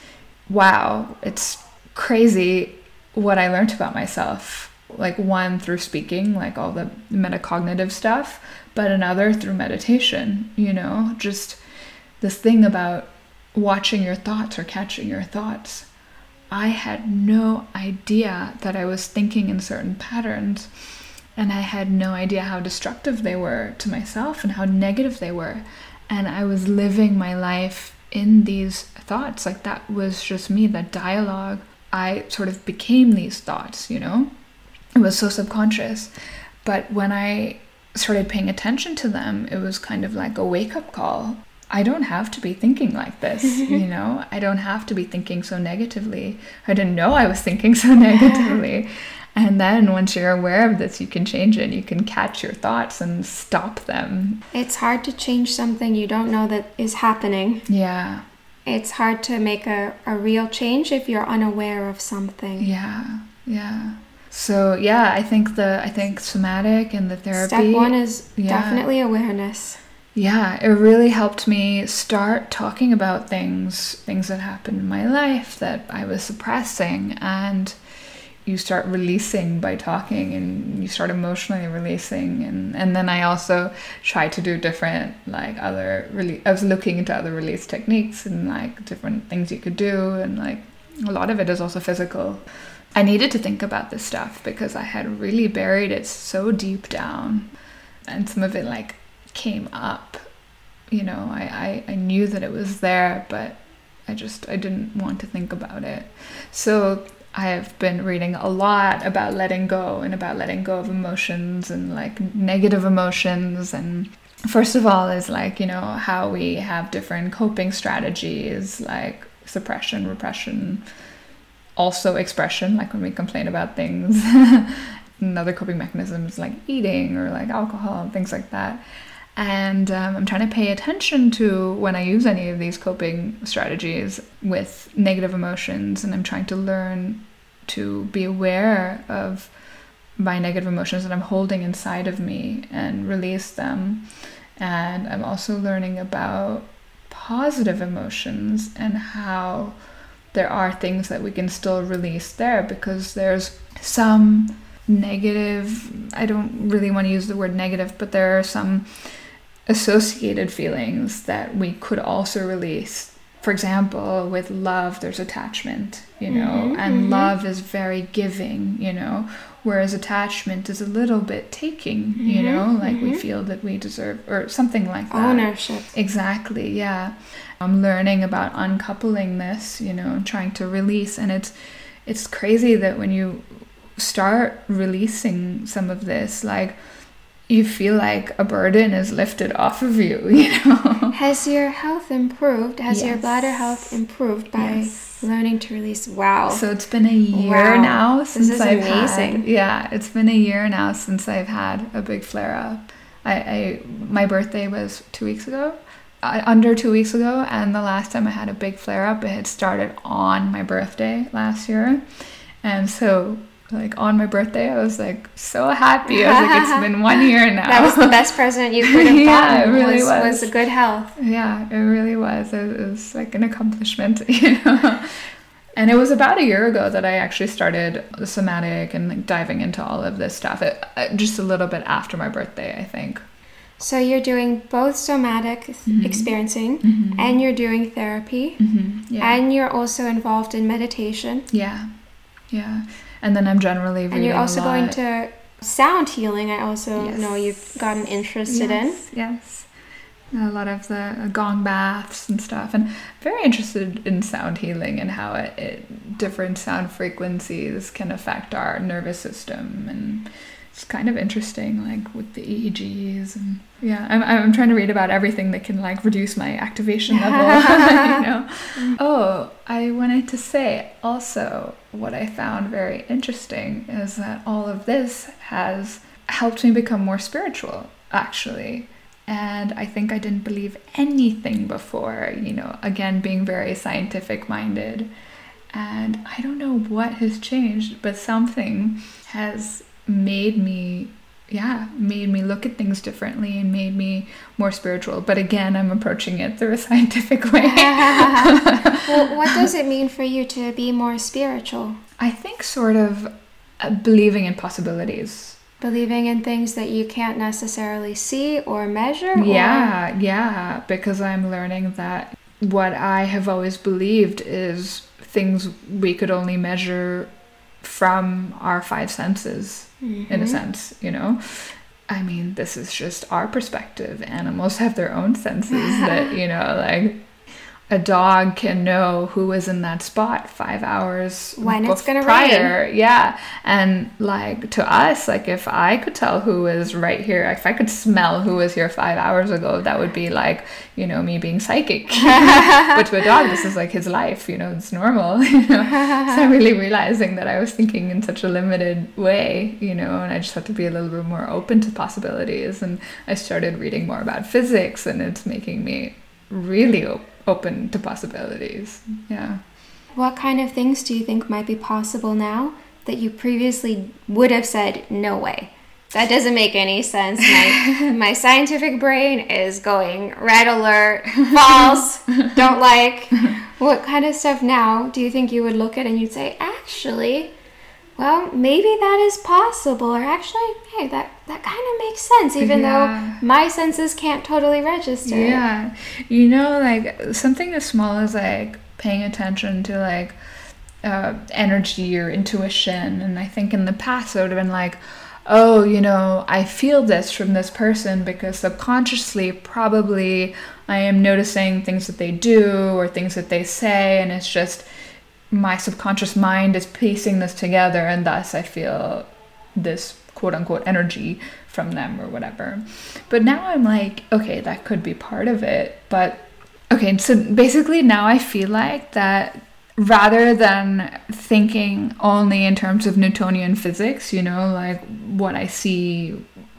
Wow, it's crazy what I learned about myself. Like, one through speaking, like all the metacognitive stuff, but another through meditation, you know, just this thing about watching your thoughts or catching your thoughts. I had no idea that I was thinking in certain patterns, and I had no idea how destructive they were to myself and how negative they were. And I was living my life in these thoughts. Like that was just me, that dialogue. I sort of became these thoughts, you know? It was so subconscious. But when I started paying attention to them, it was kind of like a wake up call. I don't have to be thinking like this, (laughs) you know? I don't have to be thinking so negatively. I didn't know I was thinking so (laughs) negatively. and then once you're aware of this, you can change it. You can catch your thoughts and stop them. It's hard to change something you don't know that is happening. Yeah. It's hard to make a, a real change if you're unaware of something. Yeah. Yeah. So yeah, I think the I think somatic and the therapy Step one is yeah. definitely awareness. Yeah, it really helped me start talking about things, things that happened in my life that I was suppressing. And you start releasing by talking and you start emotionally releasing and and then I also tried to do different like other really I was looking into other release techniques and like different things you could do and like a lot of it is also physical. I needed to think about this stuff because I had really buried it so deep down and some of it like came up. You know, I, I, I knew that it was there but I just I didn't want to think about it. So I have been reading a lot about letting go and about letting go of emotions and like negative emotions and first of all is like you know how we have different coping strategies like suppression repression also expression like when we complain about things (laughs) another coping mechanisms like eating or like alcohol and things like that and um, I'm trying to pay attention to when I use any of these coping strategies with negative emotions, and I'm trying to learn to be aware of my negative emotions that I'm holding inside of me and release them. And I'm also learning about positive emotions and how there are things that we can still release there because there's some negative, I don't really want to use the word negative, but there are some associated feelings that we could also release for example, with love, there's attachment, you know, mm-hmm, and mm-hmm. love is very giving, you know, whereas attachment is a little bit taking, mm-hmm, you know, like we mm-hmm. feel that we deserve, or something like that. Ownership. Exactly, yeah. I'm learning about uncoupling this, you know, and trying to release, and it's it's crazy that when you start releasing some of this, like you feel like a burden is lifted off of you, (laughs) you know. Has your health improved? Has yes. your bladder health improved by yes. learning to release? Wow. So it's been a year wow. now since I've amazing. had Yeah, it's been a year now since I've had a big flare up. I, I my birthday was 2 weeks ago. Uh, under 2 weeks ago and the last time I had a big flare up it had started on my birthday last year. And so like on my birthday, I was like so happy. I was like, it's (laughs) been one year now. that was the best present you could have (laughs) yeah, gotten. It really was, was. good health. Yeah, it really was. It was like an accomplishment, (laughs) you know. And it was about a year ago that I actually started somatic and like diving into all of this stuff. It, uh, just a little bit after my birthday, I think. So you're doing both somatic mm-hmm. experiencing mm-hmm. and you're doing therapy. Mm-hmm. Yeah. And you're also involved in meditation. Yeah. Yeah and then I'm generally reading. And you're also going to sound healing. I also yes. know you've gotten interested yes, in. Yes. A lot of the gong baths and stuff, and very interested in sound healing and how it, it different sound frequencies can affect our nervous system and it's kind of interesting, like with the EEGs and yeah, I'm I'm trying to read about everything that can like reduce my activation (laughs) level. (laughs) you know. Oh, I wanted to say also what I found very interesting is that all of this has helped me become more spiritual, actually. And I think I didn't believe anything before, you know, again, being very scientific minded. And I don't know what has changed, but something has made me yeah made me look at things differently and made me more spiritual. But again i'm approaching it through a (laughs) scientific way. (laughs) Well what does it mean for you to be more spiritual? I think sort of uh, believing in possibilities. Believing in things that you can't necessarily see or measure yeah or? yeah because i'm learning that what i have always believed is things we could only measure from our five senses mm-hmm. in a mm-hmm. sense you know i mean this is just our perspective animals have their own senses that (laughs) you know like a dog can know who was in that spot five hours when it's gonna prior. Rain. Yeah, and like to us, like if I could tell who was right here, if I could smell who was here five hours ago, that would be like you know me being psychic. (laughs) but to a dog, this is like his life. You know, it's normal. (laughs) You know, so I'm (laughs) really realizing that I was thinking in such a limited way. You know, and I just had to be a little bit more open to possibilities. And I started reading more about physics, and it's making me really open open to possibilities. Yeah. What kind of things do you think might be possible now that you previously would have said no way? that doesn't make any sense. My, (laughs) my scientific brain is going red alert, false, don't like. (laughs) What kind of stuff now do you think you would look at and you'd say, actually, well, maybe that is possible, or actually, hey, that that kind of makes sense, even Yeah. though my senses can't totally register. Yeah. You know, like something as small as like paying attention to like uh, energy or intuition. And I think in the past it would have been like, oh, you know, I feel this from this person because subconsciously, probably I am noticing things that they do or things that they say. And it's just my subconscious mind is piecing this together. And thus I feel this quote unquote energy from them or whatever. But now I'm like, okay, that could be part of it. But okay, so basically now I feel like that rather than thinking only in terms of Newtonian physics, you know, like what I see,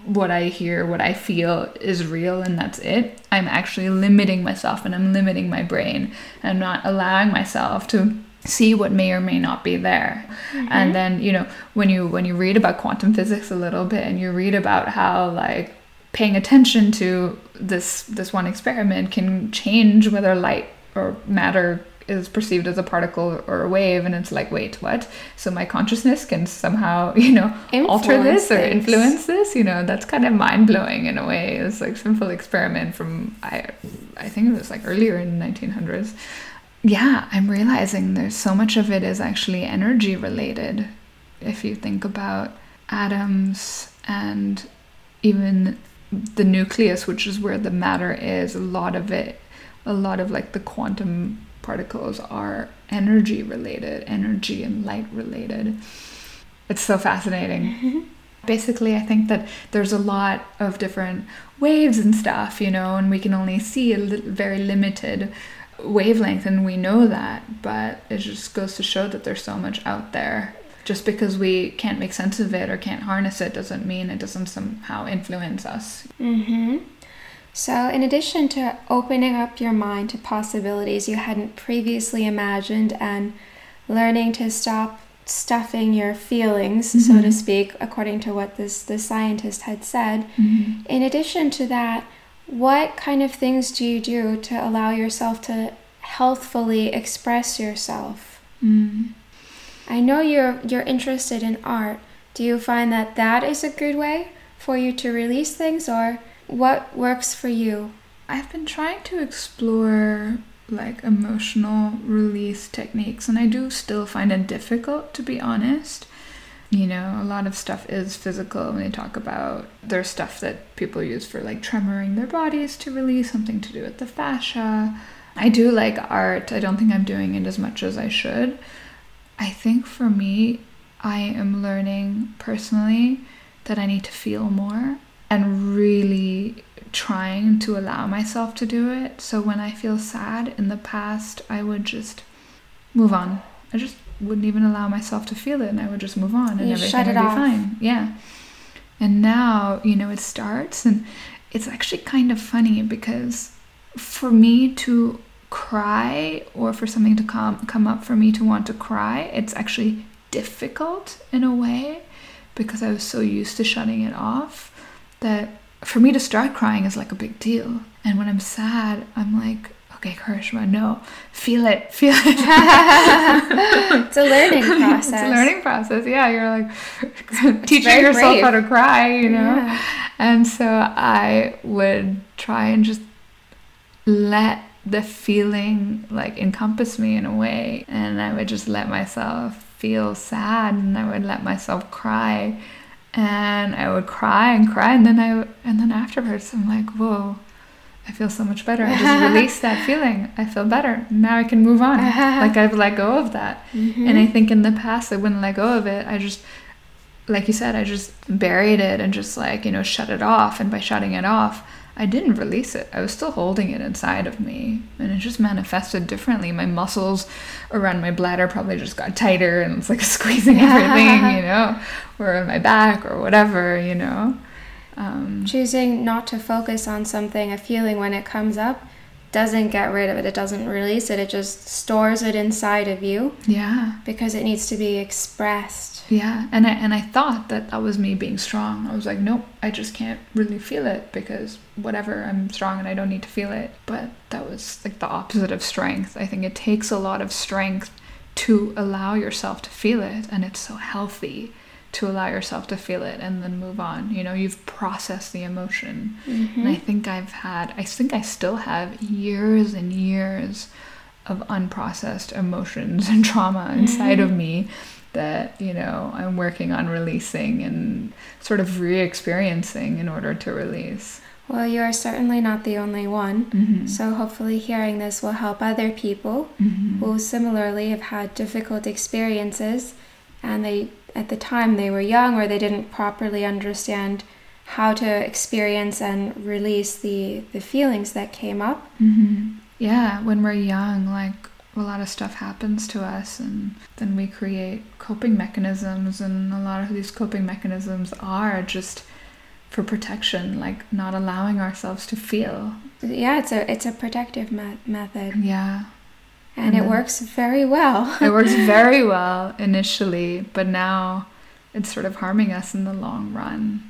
what I hear, what I feel is real and that's it, I'm actually limiting myself and I'm limiting my brain. I'm not allowing myself to see what may or may not be there. Mm-hmm. And then you know when you when you read about quantum physics a little bit and you read about how like paying attention to this this one experiment can change whether light or matter is perceived as a particle or a wave and it's like wait what? So my consciousness can somehow (laughs) you know alter this or things. influence this you know that's kind of mind-blowing in a way. It's like simple experiment from i i think it was like earlier in the 1900s yeah i'm realizing there's so much of it is actually energy related. If you think about atoms and even the nucleus which is where the matter is a lot of it a lot of like the quantum particles are energy related energy and light related. It's so fascinating. Mm-hmm. Basically i think that there's a lot of different waves and stuff you know and we can only see a li- very limited wavelength and we know that but it just goes to show that there's so much out there just because we can't make sense of it or can't harness it doesn't mean it doesn't somehow influence us Mm-hmm. So, in addition to opening up your mind to possibilities you hadn't previously imagined and learning to stop stuffing your feelings, so to Mhm. speak, according to what this, this scientist had said, in addition to that, what kind of things do you do to allow yourself to healthfully express yourself? Mm. I know you're you're interested in art. Do you find that that is a good way for you to release things or what works for you? I've been trying to explore like emotional release techniques, and I do still find it difficult to be honest. You know, a lot of stuff is physical when they talk about there's stuff that people use for like tremoring their bodies to release something to do with the fascia. I do like art. I don't think I'm doing it as much as I should. I think for me, I am learning personally that I need to feel more and really trying to allow myself to do it. So when I feel sad in the past, I would just move on. I just wouldn't even allow myself to feel it and I would just move on and everything would be off. fine. Yeah. And now, you know, it starts and it's actually kind of funny because for me to cry or for something to come come up for me to want to cry, it's actually difficult in a way because I was so used to shutting it off that for me to start crying is like a big deal. And when I'm sad, I'm like, okay, Karishma, no, feel it, feel it. (laughs) it's a learning process. (laughs) it's a learning process. Yeah, you're like (laughs) teaching yourself brave. how to cry, you know? Yeah. And so I would try and just let the feeling like encompass me in a way. And I would just let myself feel sad and I would let myself cry. And I would cry and cry and then I and then afterwards I'm like, whoa, I feel so much better. I just (laughs) released that feeling. I feel better. Now I can move on. (laughs) like I've let go of that. Mhm. And I think in the past I wouldn't let go of it. I just like you said, I just buried it and just like, you know, shut it off. And by shutting it off, I didn't release it. I was still holding it inside of me. And it just manifested differently. My muscles around my bladder probably just got tighter and it's like (laughs) squeezing everything, you know, or in my back or whatever, you know. Um, Choosing not to focus on something, a feeling when it comes up, doesn't get rid of it, it doesn't release it, it just stores it inside of you Yeah. because it needs to be expressed. Yeah, and I and I thought that that was me being strong. I was like, nope, I just can't really feel it because whatever, I'm strong and I don't need to feel it. But that was like the opposite of strength. I think it takes a lot of strength to allow yourself to feel it, and it's so healthy to allow yourself to feel it and then move on. You know, you've processed the emotion. And I think I've had, I think I still have years and years of unprocessed emotions and trauma inside of me that, you know, I'm working on releasing and sort of re experiencing in order to release. Well, you are certainly not the only one. Mm-hmm. So, hopefully, hearing this will help other people Mm-hmm. who similarly have had difficult experiences and they, at the time, they were young or they didn't properly understand how to experience and release the, the feelings that came up. hmm Yeah, when we're young, like a lot of stuff happens to us, and then we create coping mechanisms, and a lot of these coping mechanisms are just for protection, like not allowing ourselves to feel. Yeah, it's a it's a protective me- method, Yeah, and it Mhm. works very well. (laughs) it works very well initially, but now it's sort of harming us in the long run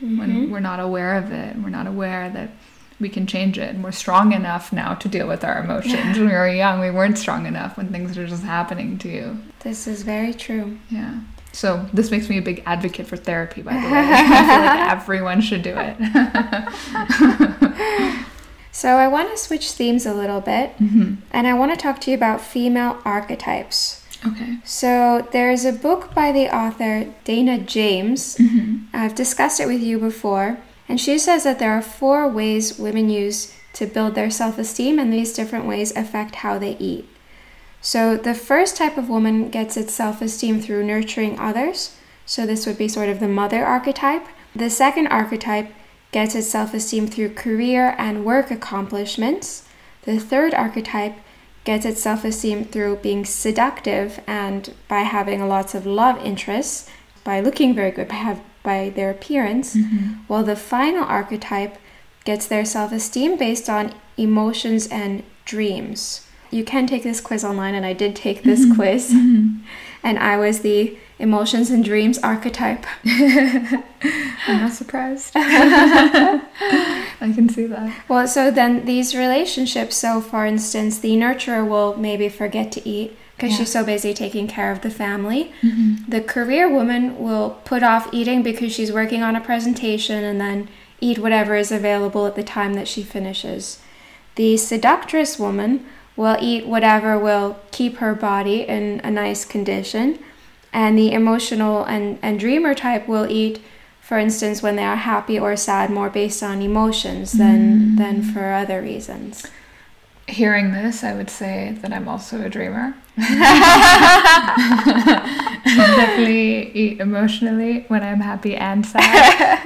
when Mhm. we're not aware of it. We're not aware that we can change it, and we're strong enough now to deal with our emotions. When we were young, we weren't strong enough when things are just happening to you. This is very true. Yeah. So this makes me a big advocate for therapy, by the way. I feel like (laughs) everyone should do it. (laughs) So I want to switch themes a little bit, hmm and I want to talk to you about female archetypes. Okay. So there's a book by the author Dana James. hmm I've discussed it with you before, and she says that there are four ways women use to build their self esteem, and these different ways affect how they eat. So the first type of woman gets its self esteem through nurturing others. So this would be sort of the mother archetype. The second archetype gets its self esteem through career and work accomplishments. The third archetype gets its self esteem through being seductive and by having lots of love interests, by looking very good, by, have, by their appearance. hmm While the final archetype gets their self esteem based on emotions and dreams. You can take this quiz online, and I did take this quiz, hmm and I was the emotions and dreams archetype. (laughs) I'm not surprised. (laughs) (laughs) I can see that. Well, so then these relationships, so for instance, the nurturer will maybe forget to eat because Yeah. she's so busy taking care of the family. hmm The career woman will put off eating because she's working on a presentation and then eat whatever is available at the time that she finishes. The seductress woman will eat whatever will keep her body in a nice condition. And the emotional and, and dreamer type will eat, for instance, when they are happy or sad, more based on emotions than, mm. than for other reasons. Hearing this, I would say that I'm also a dreamer. I (laughs) definitely eat emotionally when I'm happy and sad.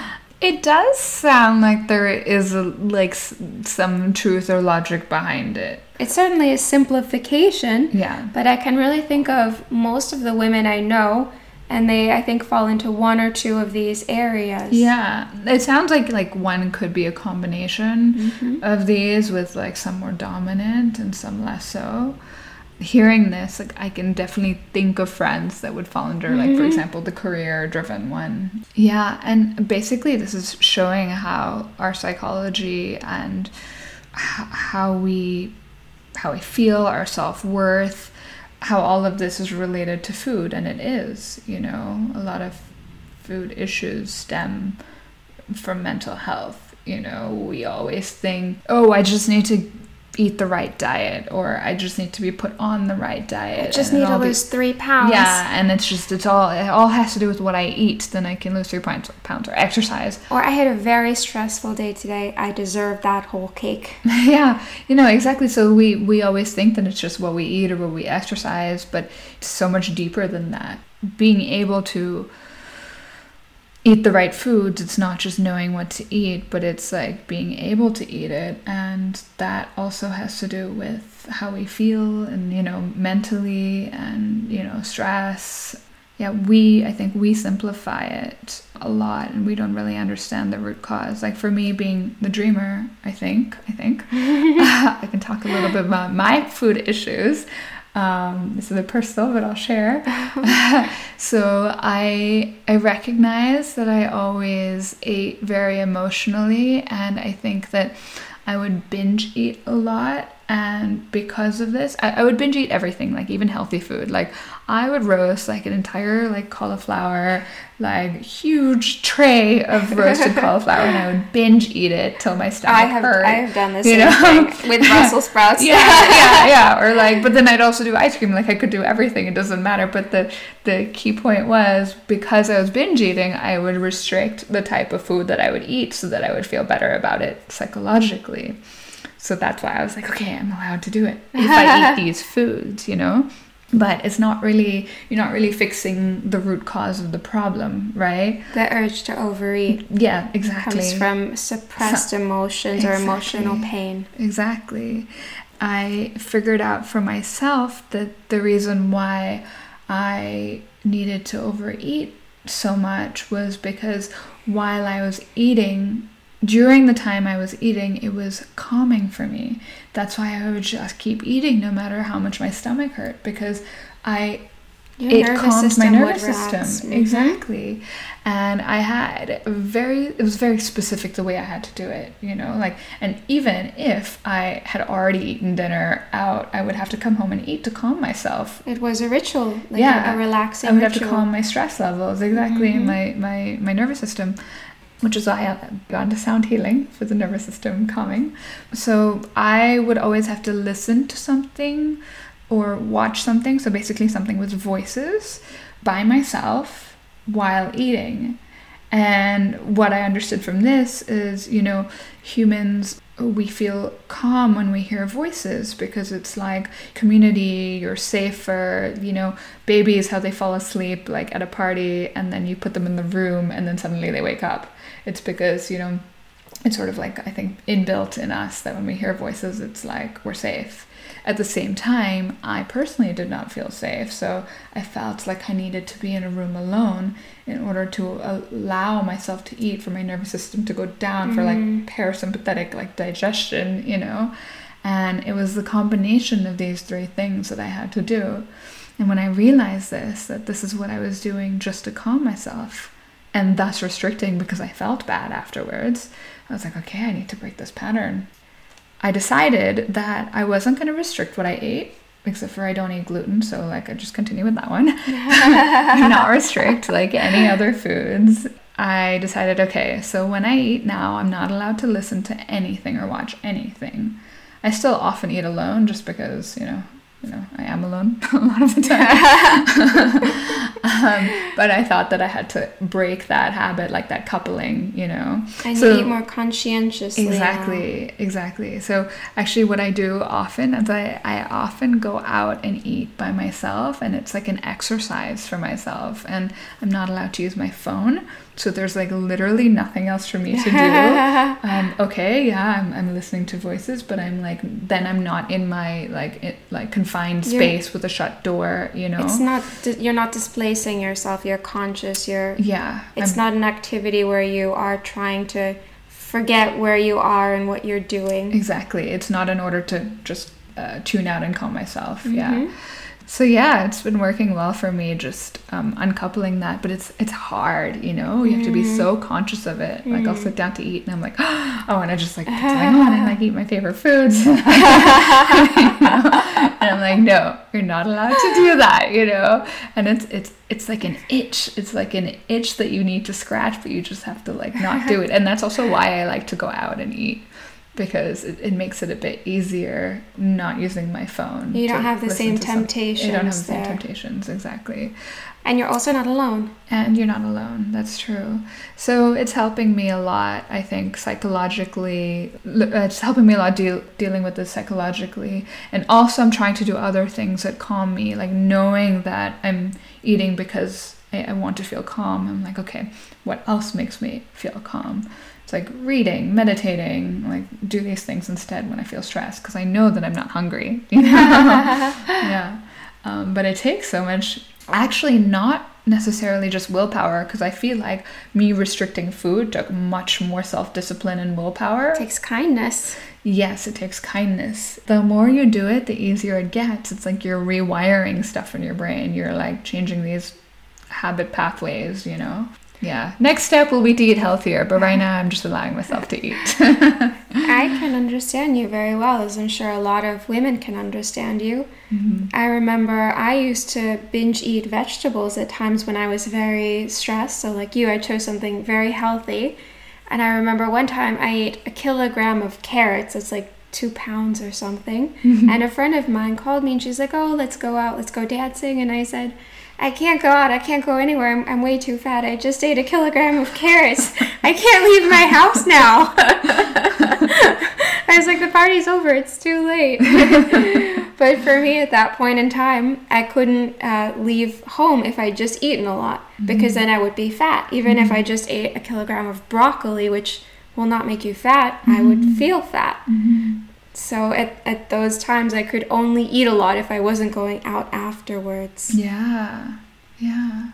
(laughs) it does sound like there is a, like s- some truth or logic behind it. It's certainly a simplification. Yeah. But I can really think of most of the women I know, and they, I think, fall into one or two of these areas. Yeah, it sounds like like one could be a combination Mhm. of these with like some more dominant and some less so. Hearing this, like I can definitely think of friends that would fall under like for Mhm. example the career driven one. Yeah, and basically this is showing how our psychology and h- how we how we feel, our self-worth, how all of this is related to food and it is, you know, a lot of food issues stem from mental health. You know, we always think, oh, I just need to eat the right diet or I just need to be put on the right diet. I just need to lose these- three pounds. Yeah, and it's just it's all it all has to do with what I eat. Then I can lose three pounds pounds or exercise. Or I had a very stressful day today. I deserve that whole cake. (laughs) yeah, you know exactly. So we we always think that it's just what we eat or what we exercise, but it's so much deeper than that. Being able to eat the right foods, it's not just knowing what to eat, but it's like being able to eat it, and that also has to do with how we feel and you know mentally and you know stress. yeah, we, I think we simplify it a lot and we don't really understand the root cause. Like for me being the dreamer, I think, I think, (laughs) (laughs) I can talk a little bit about my food issues. Um, this is a personal, but I'll share. (laughs) (laughs) so I I recognize that I always ate very emotionally, and I think that I would binge eat a lot and because of this I, I, would binge eat everything like even healthy food. Like i would roast like an entire like cauliflower like huge tray of (laughs) roasted cauliflower and i would binge eat it till my stomach I have, hurt. I have done this you know? with (laughs) brussels sprouts. Yeah yeah (laughs) yeah. Or like but then i'd also do ice cream. Like i could do everything. It doesn't matter. But the the key point was because i was binge eating i would restrict the type of food that i would eat so that i would feel better about it psychologically so that's why I was like, okay, I'm allowed to do it if I eat (laughs) these foods, you know? But it's not really, you're not really fixing the root cause of the problem, right? The urge to overeat. Yeah, exactly. Comes from suppressed so, emotions exactly, or emotional pain. Exactly. I figured out for myself that the reason why I needed to overeat so much was because while I was eating, during the time I was eating, it was calming for me. That's why I would just keep eating no matter how much my stomach hurt because I Your it calmed my nervous system mm-hmm. exactly. And I had very it was very specific the way I had to do it, you know, like and even if I had already eaten dinner out, I would have to come home and eat to calm myself. It was a ritual, like yeah, a, a relaxing. I would ritual. have to calm my stress levels exactly mm-hmm. my my my nervous system which is why gone to sound healing for the nervous system calming. So I would always have to listen to something or watch something, so basically something with voices by myself while eating. And what I understood from this is, you know, humans, we feel calm when we hear voices because it's like community, you're safer, you know, babies, how they fall asleep like at a party and then you put them in the room and then suddenly they wake up it's because you know it's sort of like I think inbuilt in us that when we hear voices, it's like we're safe. At the same time, I personally did not feel safe, so I felt like I needed to be in a room alone in order to allow myself to eat for my nervous system to go down mm. for like mm-hmm. parasympathetic like digestion, you know. And it was the combination of these three things that I had to do. And when I realized this, that this is what I was doing just to calm myself, and thus restricting because I felt bad afterwards. I was like, okay, I need to break this pattern. I decided that I wasn't going to restrict what I ate, except for I don't eat gluten, so like I just continue with that one. (laughs) not restrict like any other foods. I decided, okay, so when I eat now, I'm not allowed to listen to anything or watch anything. I still often eat alone just because, you know, you know, I am alone (laughs) a lot of the time. (laughs) um, but I thought that I had to break that habit, like that coupling, you know. And so, eat more conscientiously. Exactly, now. exactly. So actually, what I do often is I, I often go out and eat by myself, and it's like an exercise for myself. And I'm not allowed to use my phone so there's like literally nothing else for me to do. (laughs) um, okay, yeah, I'm, I'm listening to voices, but I'm like, then I'm not in my like it, like confined space you're, with a shut door. You know, it's not you're not displacing yourself. You're conscious. You're yeah. It's I'm, not an activity where you are trying to forget where you are and what you're doing. Exactly. It's not in order to just uh, tune out and calm myself. Mm-hmm. Yeah. So yeah, it's been working well for me, just um, uncoupling that. But it's it's hard, you know. You have to be so mm. conscious of it. Like I'll sit down to eat, and I'm like, oh, (gasps) and I just like (laughs) on and like eat my favorite foods. (laughs) you know? And I'm like, no, you're not allowed to do that, you know. And it's it's it's like an itch. It's like an itch that you need to scratch, but you just have to like not do it. And that's also why I like to go out and eat because it, it, makes it a bit easier not using my phone. You don't have the same temptations. You don't have the same temptations, exactly. And you're also not alone. And you're not alone, that's true. So it's helping me a lot, I think, psychologically. Uh, it's helping me a lot deal, dealing with this psychologically. And also, I'm trying to do other things that calm me, like knowing that I'm eating because I, I want to feel calm. I'm like, okay, what else makes me feel calm? It's like reading, meditating, like do these things instead when I feel stressed because I know that I'm not hungry. (laughs) You know? (laughs) yeah. Um, but it takes so much. Actually, not necessarily just willpower because I feel like me restricting food took much more self discipline and willpower. It takes kindness. Yes, it takes kindness. The more you do it, the easier it gets. It's like you're rewiring stuff in your brain. You're like changing these habit pathways, you know? Yeah. Next step will be to eat healthier, but right now I'm just allowing myself to eat. (laughs) I can understand you very well, as I'm sure a lot of women can understand you. Mm-hmm. I remember I used to binge eat vegetables at times when I was very stressed. So, like you, I chose something very healthy. And I remember one time I ate a kilogram of carrots. It's like two pounds or something. Mm-hmm. And a friend of mine called me and she's like, Oh, let's go out, let's go dancing. And I said, I can't go out. I can't go anywhere. I'm, I'm way too fat. I just ate a kilogram of carrots. I can't leave my house now. (laughs) I was like, the party's over. It's too late. (laughs) but for me at that point in time, I couldn't uh, leave home if I'd just eaten a lot because mm-hmm. then I would be fat. Even mm-hmm. if I just ate a kilogram of broccoli, which will not make you fat, mm-hmm. I would mm-hmm. feel fat. So at, at those times, I could only eat a lot if I wasn't going out afterwards. Yeah, yeah.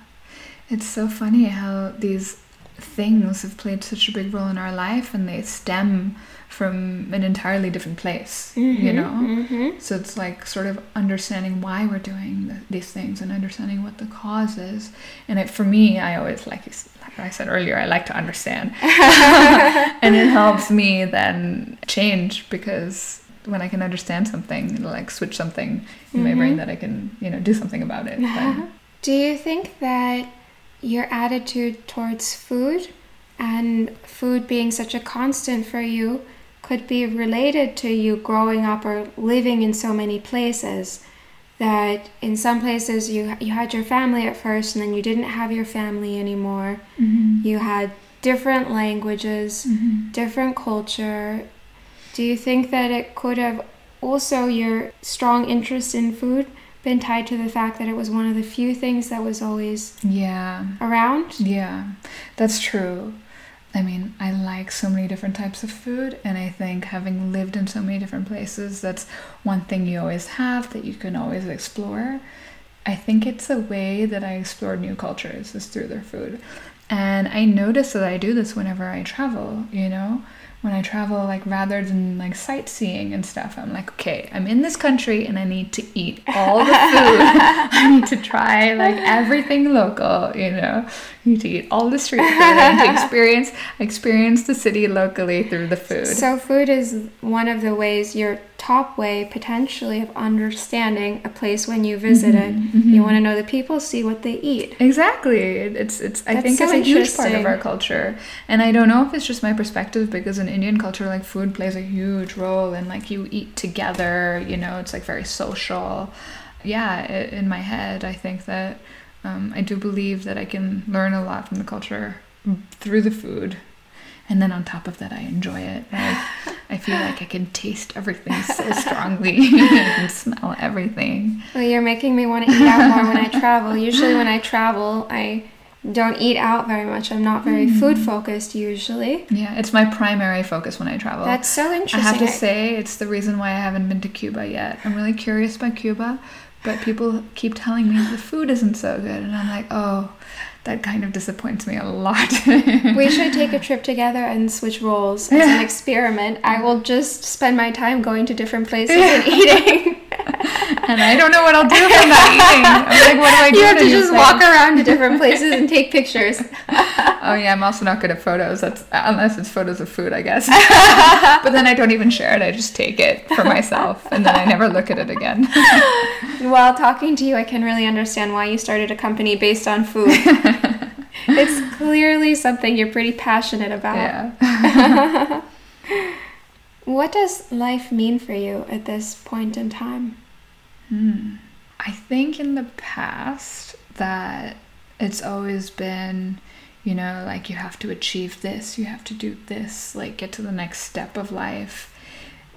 It's so funny how these things have played such a big role in our life and they stem from an entirely different place, mm-hmm, you know? Mm-hmm. So it's like sort of understanding why we're doing the, these things and understanding what the cause is. And it, for me, I always, like, like I said earlier, I like to understand. (laughs) and it helps me then change because when I can understand something, it'll like switch something in mm-hmm. my brain mm-hmm. that I can, you know, do something about it. (laughs) do you think that your attitude towards food and food being such a constant for you could be related to you growing up or living in so many places that in some places you you had your family at first and then you didn't have your family anymore. Mm-hmm. you had different languages mm-hmm. different culture. Do you think that it could have also your strong interest in food been tied to the fact that it was one of the few things that was always yeah. around? Yeah. That's true I mean, I like so many different types of food, and I think having lived in so many different places, that's one thing you always have that you can always explore. I think it's a way that I explore new cultures is through their food. And I notice that I do this whenever I travel, you know? when I travel, like rather than like sightseeing and stuff, I'm like, okay, I'm in this country and I need to eat all the (laughs) food. (laughs) I need to try like everything local, you know. (laughs) To eat all the street food and to (laughs) experience experience the city locally through the food. So food is one of the ways your top way potentially of understanding a place when you visit mm-hmm, it. Mm-hmm. You want to know the people, see what they eat. Exactly. It's it's That's I think so it's a huge part of our culture. And I don't know if it's just my perspective because in Indian culture like food plays a huge role and like you eat together, you know, it's like very social. Yeah, it, in my head I think that um, I do believe that I can learn a lot from the culture through the food. And then on top of that i enjoy it. I, (laughs) I feel like i can taste everything so (laughs) strongly (laughs) and smell everything. Well you're making me want to eat out more when i travel. Usually when i travel i don't eat out very much. I'm not very mm. food focused usually. Yeah it's my primary focus when i travel. That's so interesting i have to say it's the reason why i haven't been to cuba yet. I'm really curious about cuba but people keep telling me the food isn't so good and i'm like oh that kind of disappoints me a lot. (laughs) we should take a (laughs) trip together and switch roles as an experiment. I will just spend my time going to different places and (laughs) eating. And I don't know what I'll do if I'm not (laughs) eating. I'm like, what do I do? You have to just walk around to different places and take pictures. (laughs) oh yeah, I'm also not good at photos. That's unless it's photos of food, I guess. (laughs) but then I don't even share it. I just take it for myself, and then I never look at it again. While talking to you, I can really understand why you started a company based on food it's clearly something you're pretty passionate about. Yeah. what does life mean for you at this point in time? Hmm. I think in the past that it's always been, you know, like you have to achieve this, you have to do this, like get to the next step of life.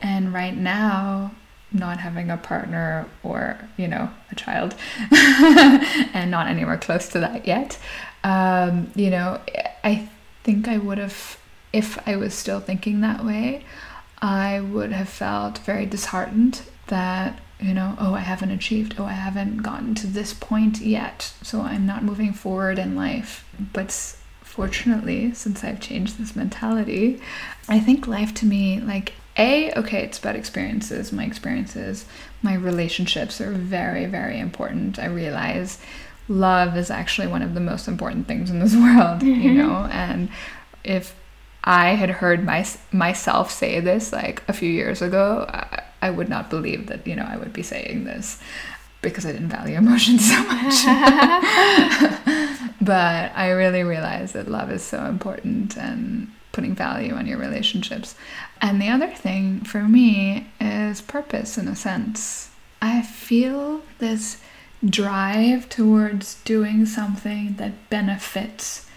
And right now, not having a partner or, you know, a child, (laughs) and not anywhere close to that yet, um, you know, I think I would have, if I was still thinking that way, I would have felt very disheartened that you know, oh, I haven't achieved, oh, I haven't gotten to this point yet, so I'm not moving forward in life. But fortunately, since I've changed this mentality, I think life to me, like, A, okay, it's about experiences. My experiences, my relationships are very, very important. I realize love is actually one of the most important things in this (laughs) world, mm-hmm. you know, and if I had heard my, myself say this like a few years ago, I, I would not believe that, you know, I would be saying this because I didn't value (laughs) emotions so much. (laughs) but I really realized that love is so important and putting value on your relationships. And the other thing for me is purpose in a sense. I feel this drive towards doing something that benefits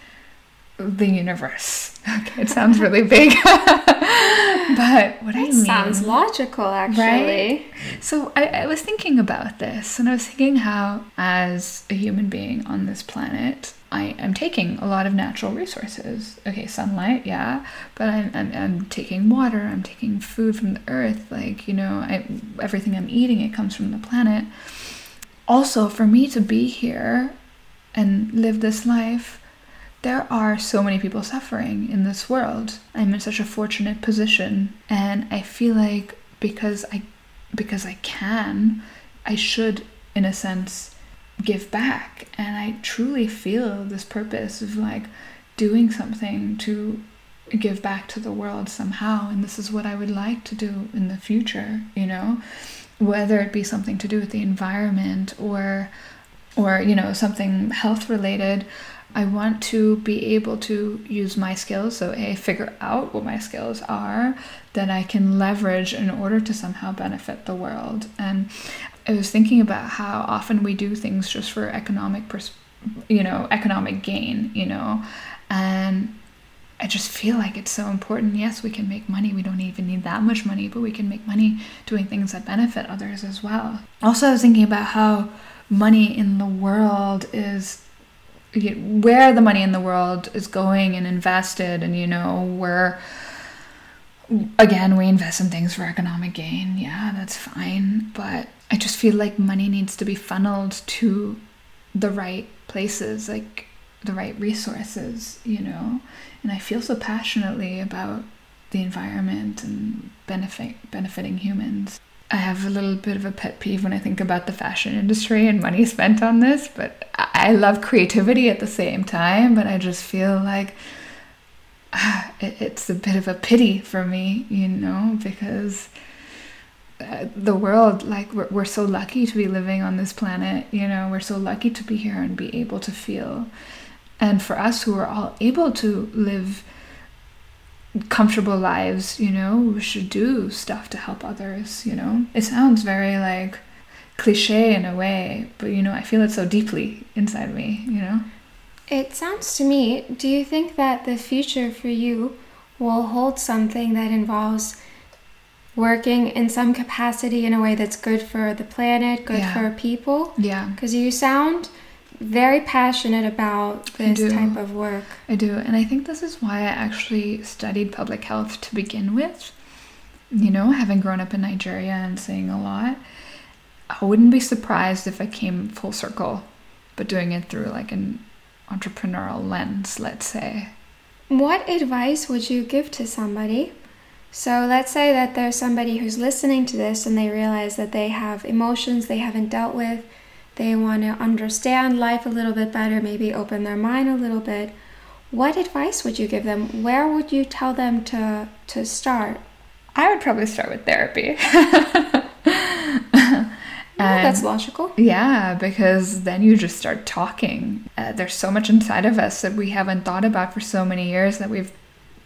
the universe. (laughs) Okay, it sounds really big. (laughs) but what I mean sounds logical actually. Right? So I, I was thinking about this and I was thinking how as a human being on this planet, I am taking a lot of natural resources. Okay, sunlight, yeah, but I'm, I'm, I'm taking water, I'm taking food from the earth, like, you know, I, everything I'm eating, it comes from the planet. Also, for me to be here and live this life, there are so many people suffering in this world. I'm in such a fortunate position and I feel like because I because I can, I should in a sense give back. And I truly feel this purpose of like doing something to give back to the world somehow. And this is what I would like to do in the future, you know, whether it be something to do with the environment or or you know something health related I want to be able to use my skills. So, A, figure out what my skills are that I can leverage in order to somehow benefit the world. And I was thinking about how often we do things just for economic, pers- you know, economic gain, you know, and I just feel like it's so important. Yes, we can make money. We don't even need that much money, but we can make money doing things that benefit others as well. Also, I was thinking about how money in the world is where the money in the world is going and invested and you know where again we invest in things for economic gain. Yeah that's fine. But i just feel like money needs to be funneled to the right places like the right resources you know? And i feel so passionately about the environment and benefit benefiting humans I have a little bit of a pet peeve when I think about the fashion industry and money spent on this, but I love creativity at the same time. But I just feel like uh, (sighs) it, it's a bit of a pity for me, you know, because uh, the world, like, we're, we're so lucky to be living on this planet, you know, we're so lucky to be here and be able to feel. And for us who are all able to live comfortable lives, you know, we should do stuff to help others, you know. It sounds very like cliche in a way, but you know, I feel it so deeply inside me, you know. It sounds to me, do you think that the future for you will hold something that involves working in some capacity in a way that's good for the planet, good yeah. for people? Yeah. Because you sound very passionate about this type of work. I do. And I think this is why I actually studied public health to begin with. You know, having grown up in Nigeria and seeing a lot, I wouldn't be surprised if I came full circle, but doing it through like an entrepreneurial lens, let's say. What advice would you give to somebody? So let's say that there's somebody who's listening to this and they realize that they have emotions they haven't dealt with they want to understand life a little bit better, maybe open their mind a little bit, what advice would you give them? Where would you tell them to to start? I would probably start with therapy. (laughs) that's logical. Yeah, because then you just start talking. Uh, there's so much inside of us that we haven't thought about for so many years that we've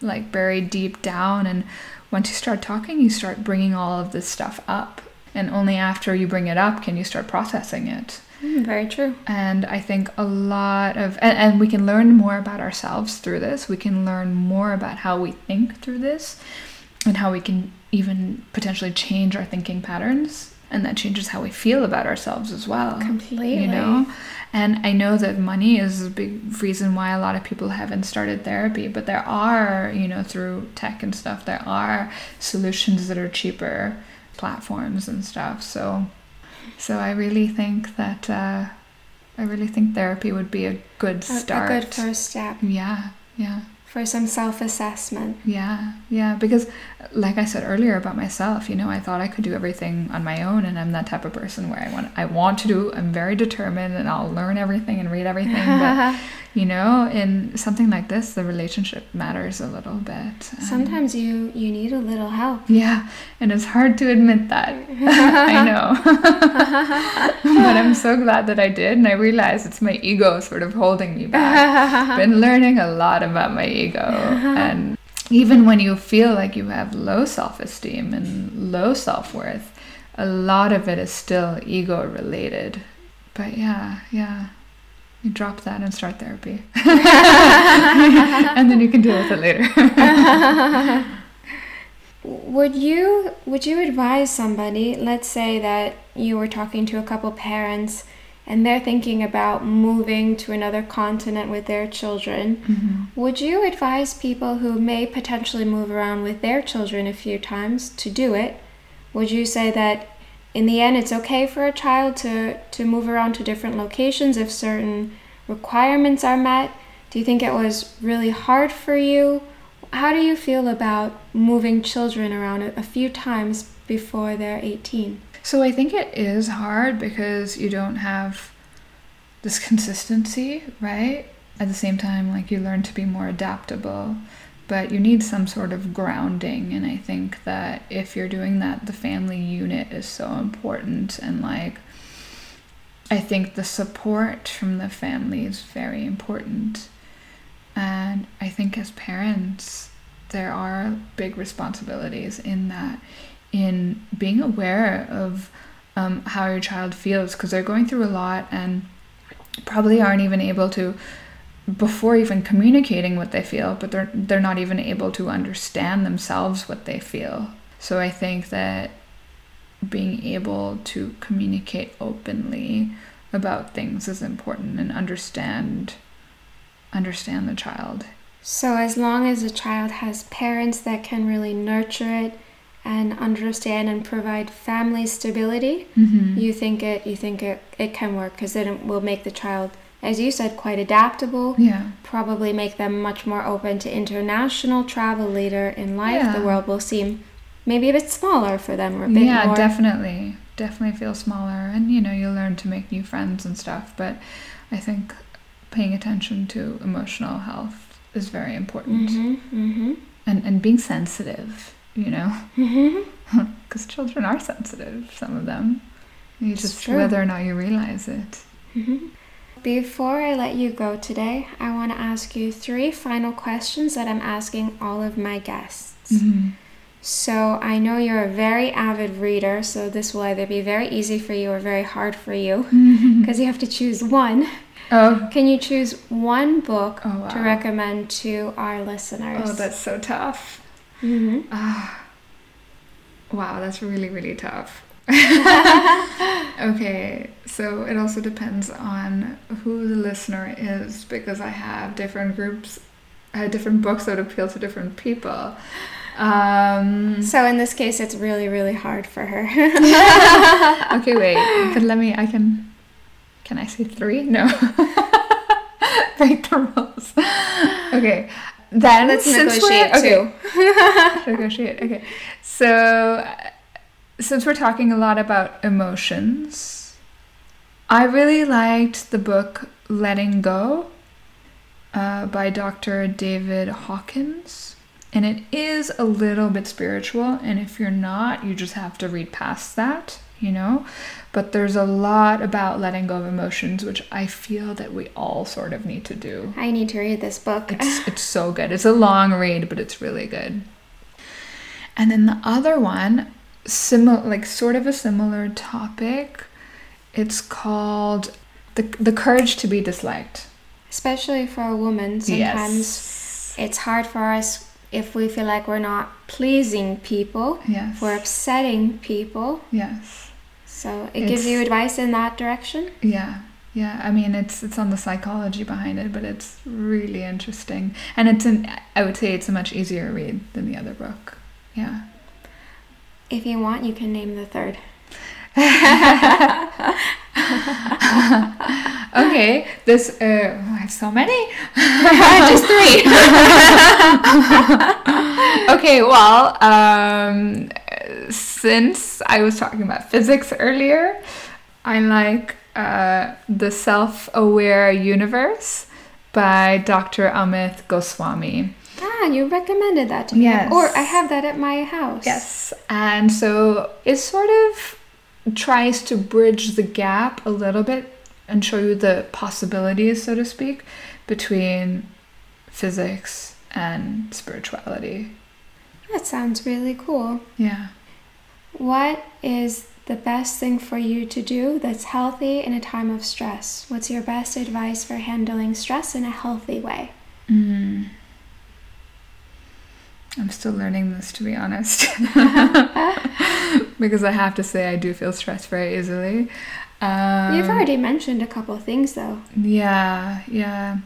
like buried deep down. And once you start talking, you start bringing all of this stuff up and only after you bring it up can you start processing it. Mm, very true. And I think a lot of, and, and we can learn more about ourselves through this. We can learn more about how we think through this and how we can even potentially change our thinking patterns. And that changes how we feel about ourselves as well. Completely. You know? And I know that money is a big reason why a lot of people haven't started therapy, but there are, you know, through tech and stuff, there are solutions that are cheaper platforms and stuff. So So I really think that uh, I really think therapy would be a good A- start. A, good first step Yeah, yeah. for some self assessment. Yeah, yeah, because like I said earlier about myself, you know, I thought I could do everything on my own and I'm that type of person where I want I want to do, I'm very determined and I'll learn everything and read everything, but (laughs) you know, in something like this, the relationship matters a little bit. And- Sometimes you you need a little help. yeah, and it's hard to admit that. (laughs) I (laughs) know. but I'm so glad that I did and I realized it's my ego sort of holding me back. been learning a lot about my ego and even when you feel like you have low self-esteem and low self-worth a lot of it is still ego related but yeah yeah. You drop that and start therapy. (laughs) And then you can deal with it later. (laughs) Would you would you advise somebody, let's say that you were talking to a couple parents and they're thinking about moving to another continent with their children, mm-hmm. would you advise people who may potentially move around with their children a few times to do it? Would you say that in the end it's okay for a child to, to move around to different locations if certain requirements are met? Do you think it was really hard for you? How do you feel about moving children around a, a few times before they're 18? So I think it is hard because you don't have this consistency, right? At the same time, like you learn to be more adaptable, but you need some sort of grounding. And I think that if you're doing that, the family unit is so important. And like, I think the support from the family is very important. And I think as parents, there are big responsibilities in that in being aware of um, how your child feels because they're going through a lot and probably aren't even able to before even communicating what they feel but they're they're not even able to understand themselves what they feel. So i think that being able to communicate openly about things is important and understand understand the child. So, as long as a child has parents that can really nurture it and understand and provide family stability, mm-hmm. you think it you think it, it can work because it will make the child, as you said, quite adaptable. yeah Probably make them much more open to international travel later in life. Yeah. The world will seem maybe a bit smaller for them or a bit yeah more. definitely definitely feel smaller and you know you'll learn to make new friends and stuff but i think paying attention to emotional health is very important hmm hmm and and being sensitive you know (laughs) because children are sensitive some of them you It's just true. whether or not you realize it Mhm. Before I let you go today, I want to ask you three final questions that I'm asking all of my guests. Mhm. So, I know you're a very avid reader, so this will either be very easy for you or very hard for you because you have to choose one. oh Can you choose one book Oh, wow. to recommend to our listeners? oh that's so tough hmm Ah. wow that's really really tough. (laughs) Okay so it also depends on who the listener is because i have different groups i have different books that appeal to different people. Um So, in this case, it's really, really hard for her. (laughs) okay wait but let me i can can i say three? No. (laughs) Break the rules. Okay then Let's since we're- negotiate okay, too. (laughs) negotiate. Okay. So, uh, since we're talking a lot about emotions, I really liked the book Letting Go uh, by Dr. David Hawkins. And it is a little bit spiritual. And if you're not, you just have to read past that, you know? But there's a lot about letting go of emotions, which I feel that we all sort of need to do. I need to read this book. It's it's so good. It's a long read, but it's really good. And then the other one, similar like sort of a similar topic. It's called the the courage to be disliked. Especially for a woman, sometimes Yes. it's hard for us if we feel like we're not pleasing people, Yes. we're upsetting people. Yes. So it gives you advice in that direction. Yeah. Yeah. I mean, it's it's on the psychology behind it, but it's really interesting. And it's an I would say it's a much easier read than the other book. Yeah. If you want, you can name the third. (laughs) okay, this uh, I have so many. (laughs) Just three. (laughs) okay, well, um, since I was talking about physics earlier, I like uh, The Self Aware Universe by Dr. Amit Goswami. Ah, you recommended that to me. Yes. Or I have that at my house. Yes, and so it sort of tries to bridge the gap a little bit and show you the possibilities, so to speak, between physics and spirituality. That sounds really cool. Yeah. What is the best thing for you to do that's healthy in a time of stress? What's your best advice for handling stress in a healthy way? Mm. I'm still learning this, to be honest. (laughs) because I have to say, I do feel stressed very easily. Um, You've already mentioned a couple of things, though. Yeah, yeah.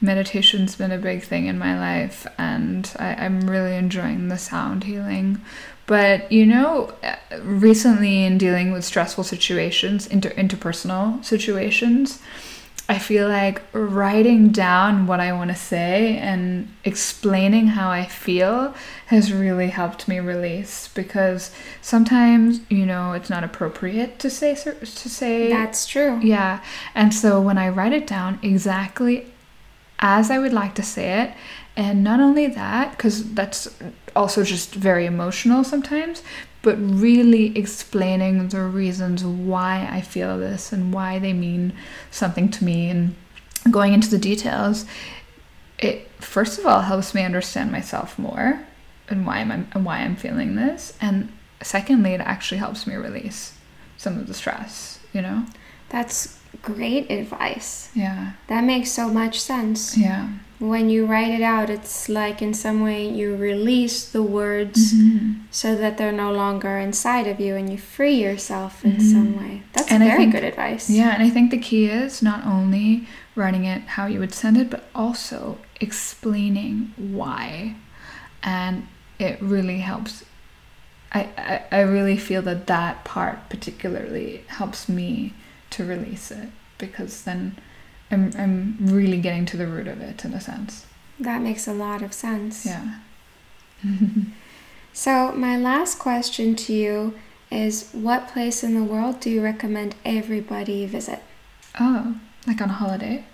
Meditation's been a big thing in my life, and I, I'm really enjoying the sound healing. But you know, uh, recently in dealing with stressful situations, inter- interpersonal situations, I feel like writing down what I want to say and explaining how I feel has really helped me release because sometimes, you know, it's not appropriate to say to say That's true. yeah. And so when I write it down exactly as I would like to say it, and not only that, because that's also just very emotional sometimes, but really explaining the reasons why I feel this and why they mean something to me and going into the details, it first of all helps me understand myself more and why I'm and why I'm feeling this. And secondly, it actually helps me release some of the stress, you know? That's great advice. Yeah. That makes so much sense. Yeah. When you write it out, it's like in some way you release the words Mm-hmm. so that they're no longer inside of you and you free yourself in some way. That's And very think- good advice. Yeah, and I think the key is not only writing it how you would send it, but also explaining why. And it really helps. I, I, I really feel that that part particularly helps me to release it because then I'm, I'm really getting to the root of it in a sense. That makes a lot of sense. Yeah. (laughs) (laughs) So, my last question to you is what place in the world do you recommend everybody visit? Oh, like on a holiday?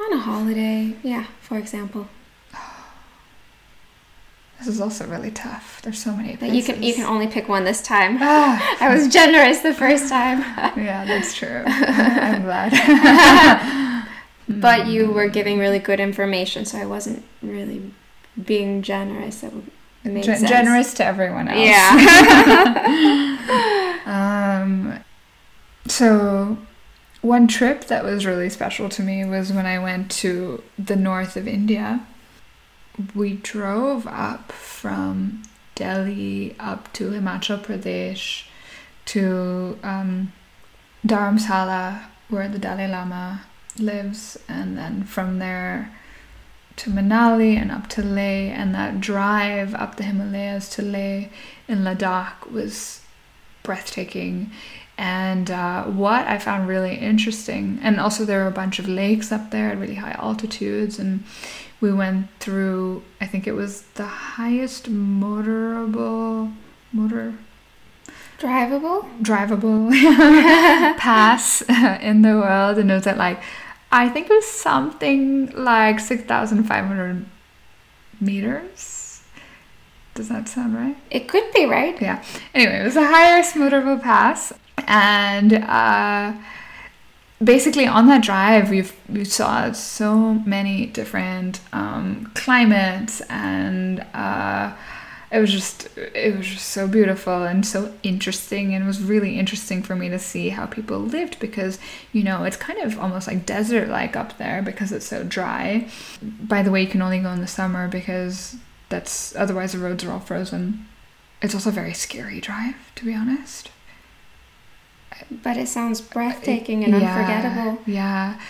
On a holiday, yeah, for example. (sighs) This is also really tough. There's so many But you can you can only pick one this time. (sighs) Ah, (laughs) I was generous the first time. yeah, that's true. I'm glad. But you were giving really good information, so I wasn't really being generous. That would make Gen- sense. generous to everyone else. Yeah. (laughs) Um, so, one trip that was really special to me was when I went to the north of India. We drove up from Delhi up to Himachal Pradesh to um, Dharamsala, where the Dalai Lama lives, and then from there to Manali and up to Leh. And that drive up the Himalayas to Leh in Ladakh was breathtaking. And uh, what I found really interesting, and also there were a bunch of lakes up there at really high altitudes, and we went through, I think it was the highest motorable, motor, Drivable? drivable (laughs) pass (laughs) in the world, and it was at like, I think it was something like 6,500 meters. Does that sound right? It could be right. Yeah. Anyway, it was the highest motorable pass, and uh, basically on that drive, we we saw so many different um, climates, and uh, it was just it was just so beautiful and so interesting, and it was really interesting for me to see how people lived because you know it's kind of almost like desert like up there because it's so dry. By the way, you can only go in the summer because that's otherwise the roads are all frozen. It's also a very scary drive, to be honest. But it sounds uh, breathtaking and Yeah, unforgettable. Yeah.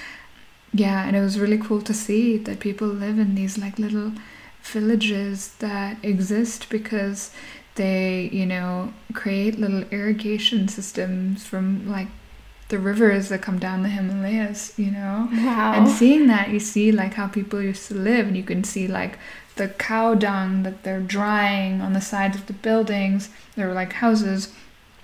Yeah, and it was really cool to see that people live in these like little villages that exist because they, you know, create little irrigation systems from like the rivers that come down the Himalayas, you know? Wow. And seeing that, you see like how people used to live, and you can see like the cow dung that they're drying on the sides of the buildings. There were like houses,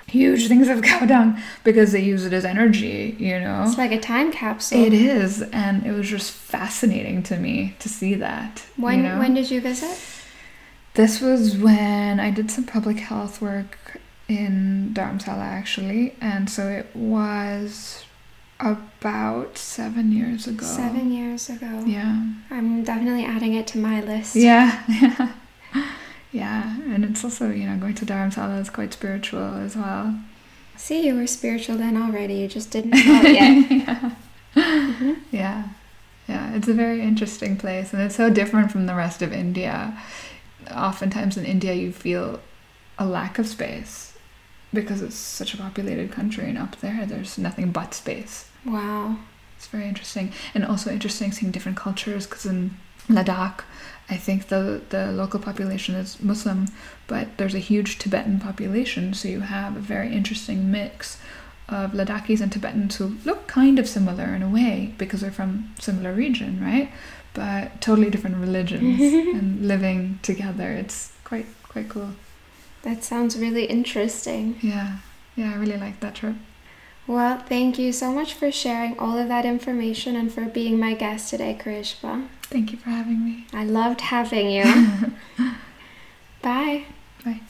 huge things of cow dung because they use it as energy, you know? It's like a time capsule. It is, and it was just fascinating to me to see that. When you know? when did you visit? This was when I did some public health work in Dharamsala actually, and so it was about seven years ago. Seven years ago. Yeah. I'm definitely adding it to my list. Yeah. (laughs) Yeah. And it's also, you know, going to Dharamsala is quite spiritual as well. See, you were spiritual then already. You just didn't (laughs) know it yet. yeah. Mhm. Yeah. Yeah. It's a very interesting place and it's so different from the rest of India. Oftentimes in India, you feel a lack of space because it's such a populated country, and up there, there's nothing but space. Wow. It's very interesting, and also interesting seeing different cultures. Because in Ladakh, I think the the local population is Muslim, but there's a huge Tibetan population, so you have a very interesting mix of Ladakhis and Tibetans who look kind of similar in a way because they're from similar region, right? But totally different religions (laughs) and living together. It's quite quite cool. That sounds really interesting. Yeah, yeah, I really like that trip. Well, thank you so much for sharing all of that information and for being my guest today, Karishma. Thank you for having me. I loved having you. (laughs) Bye. Bye.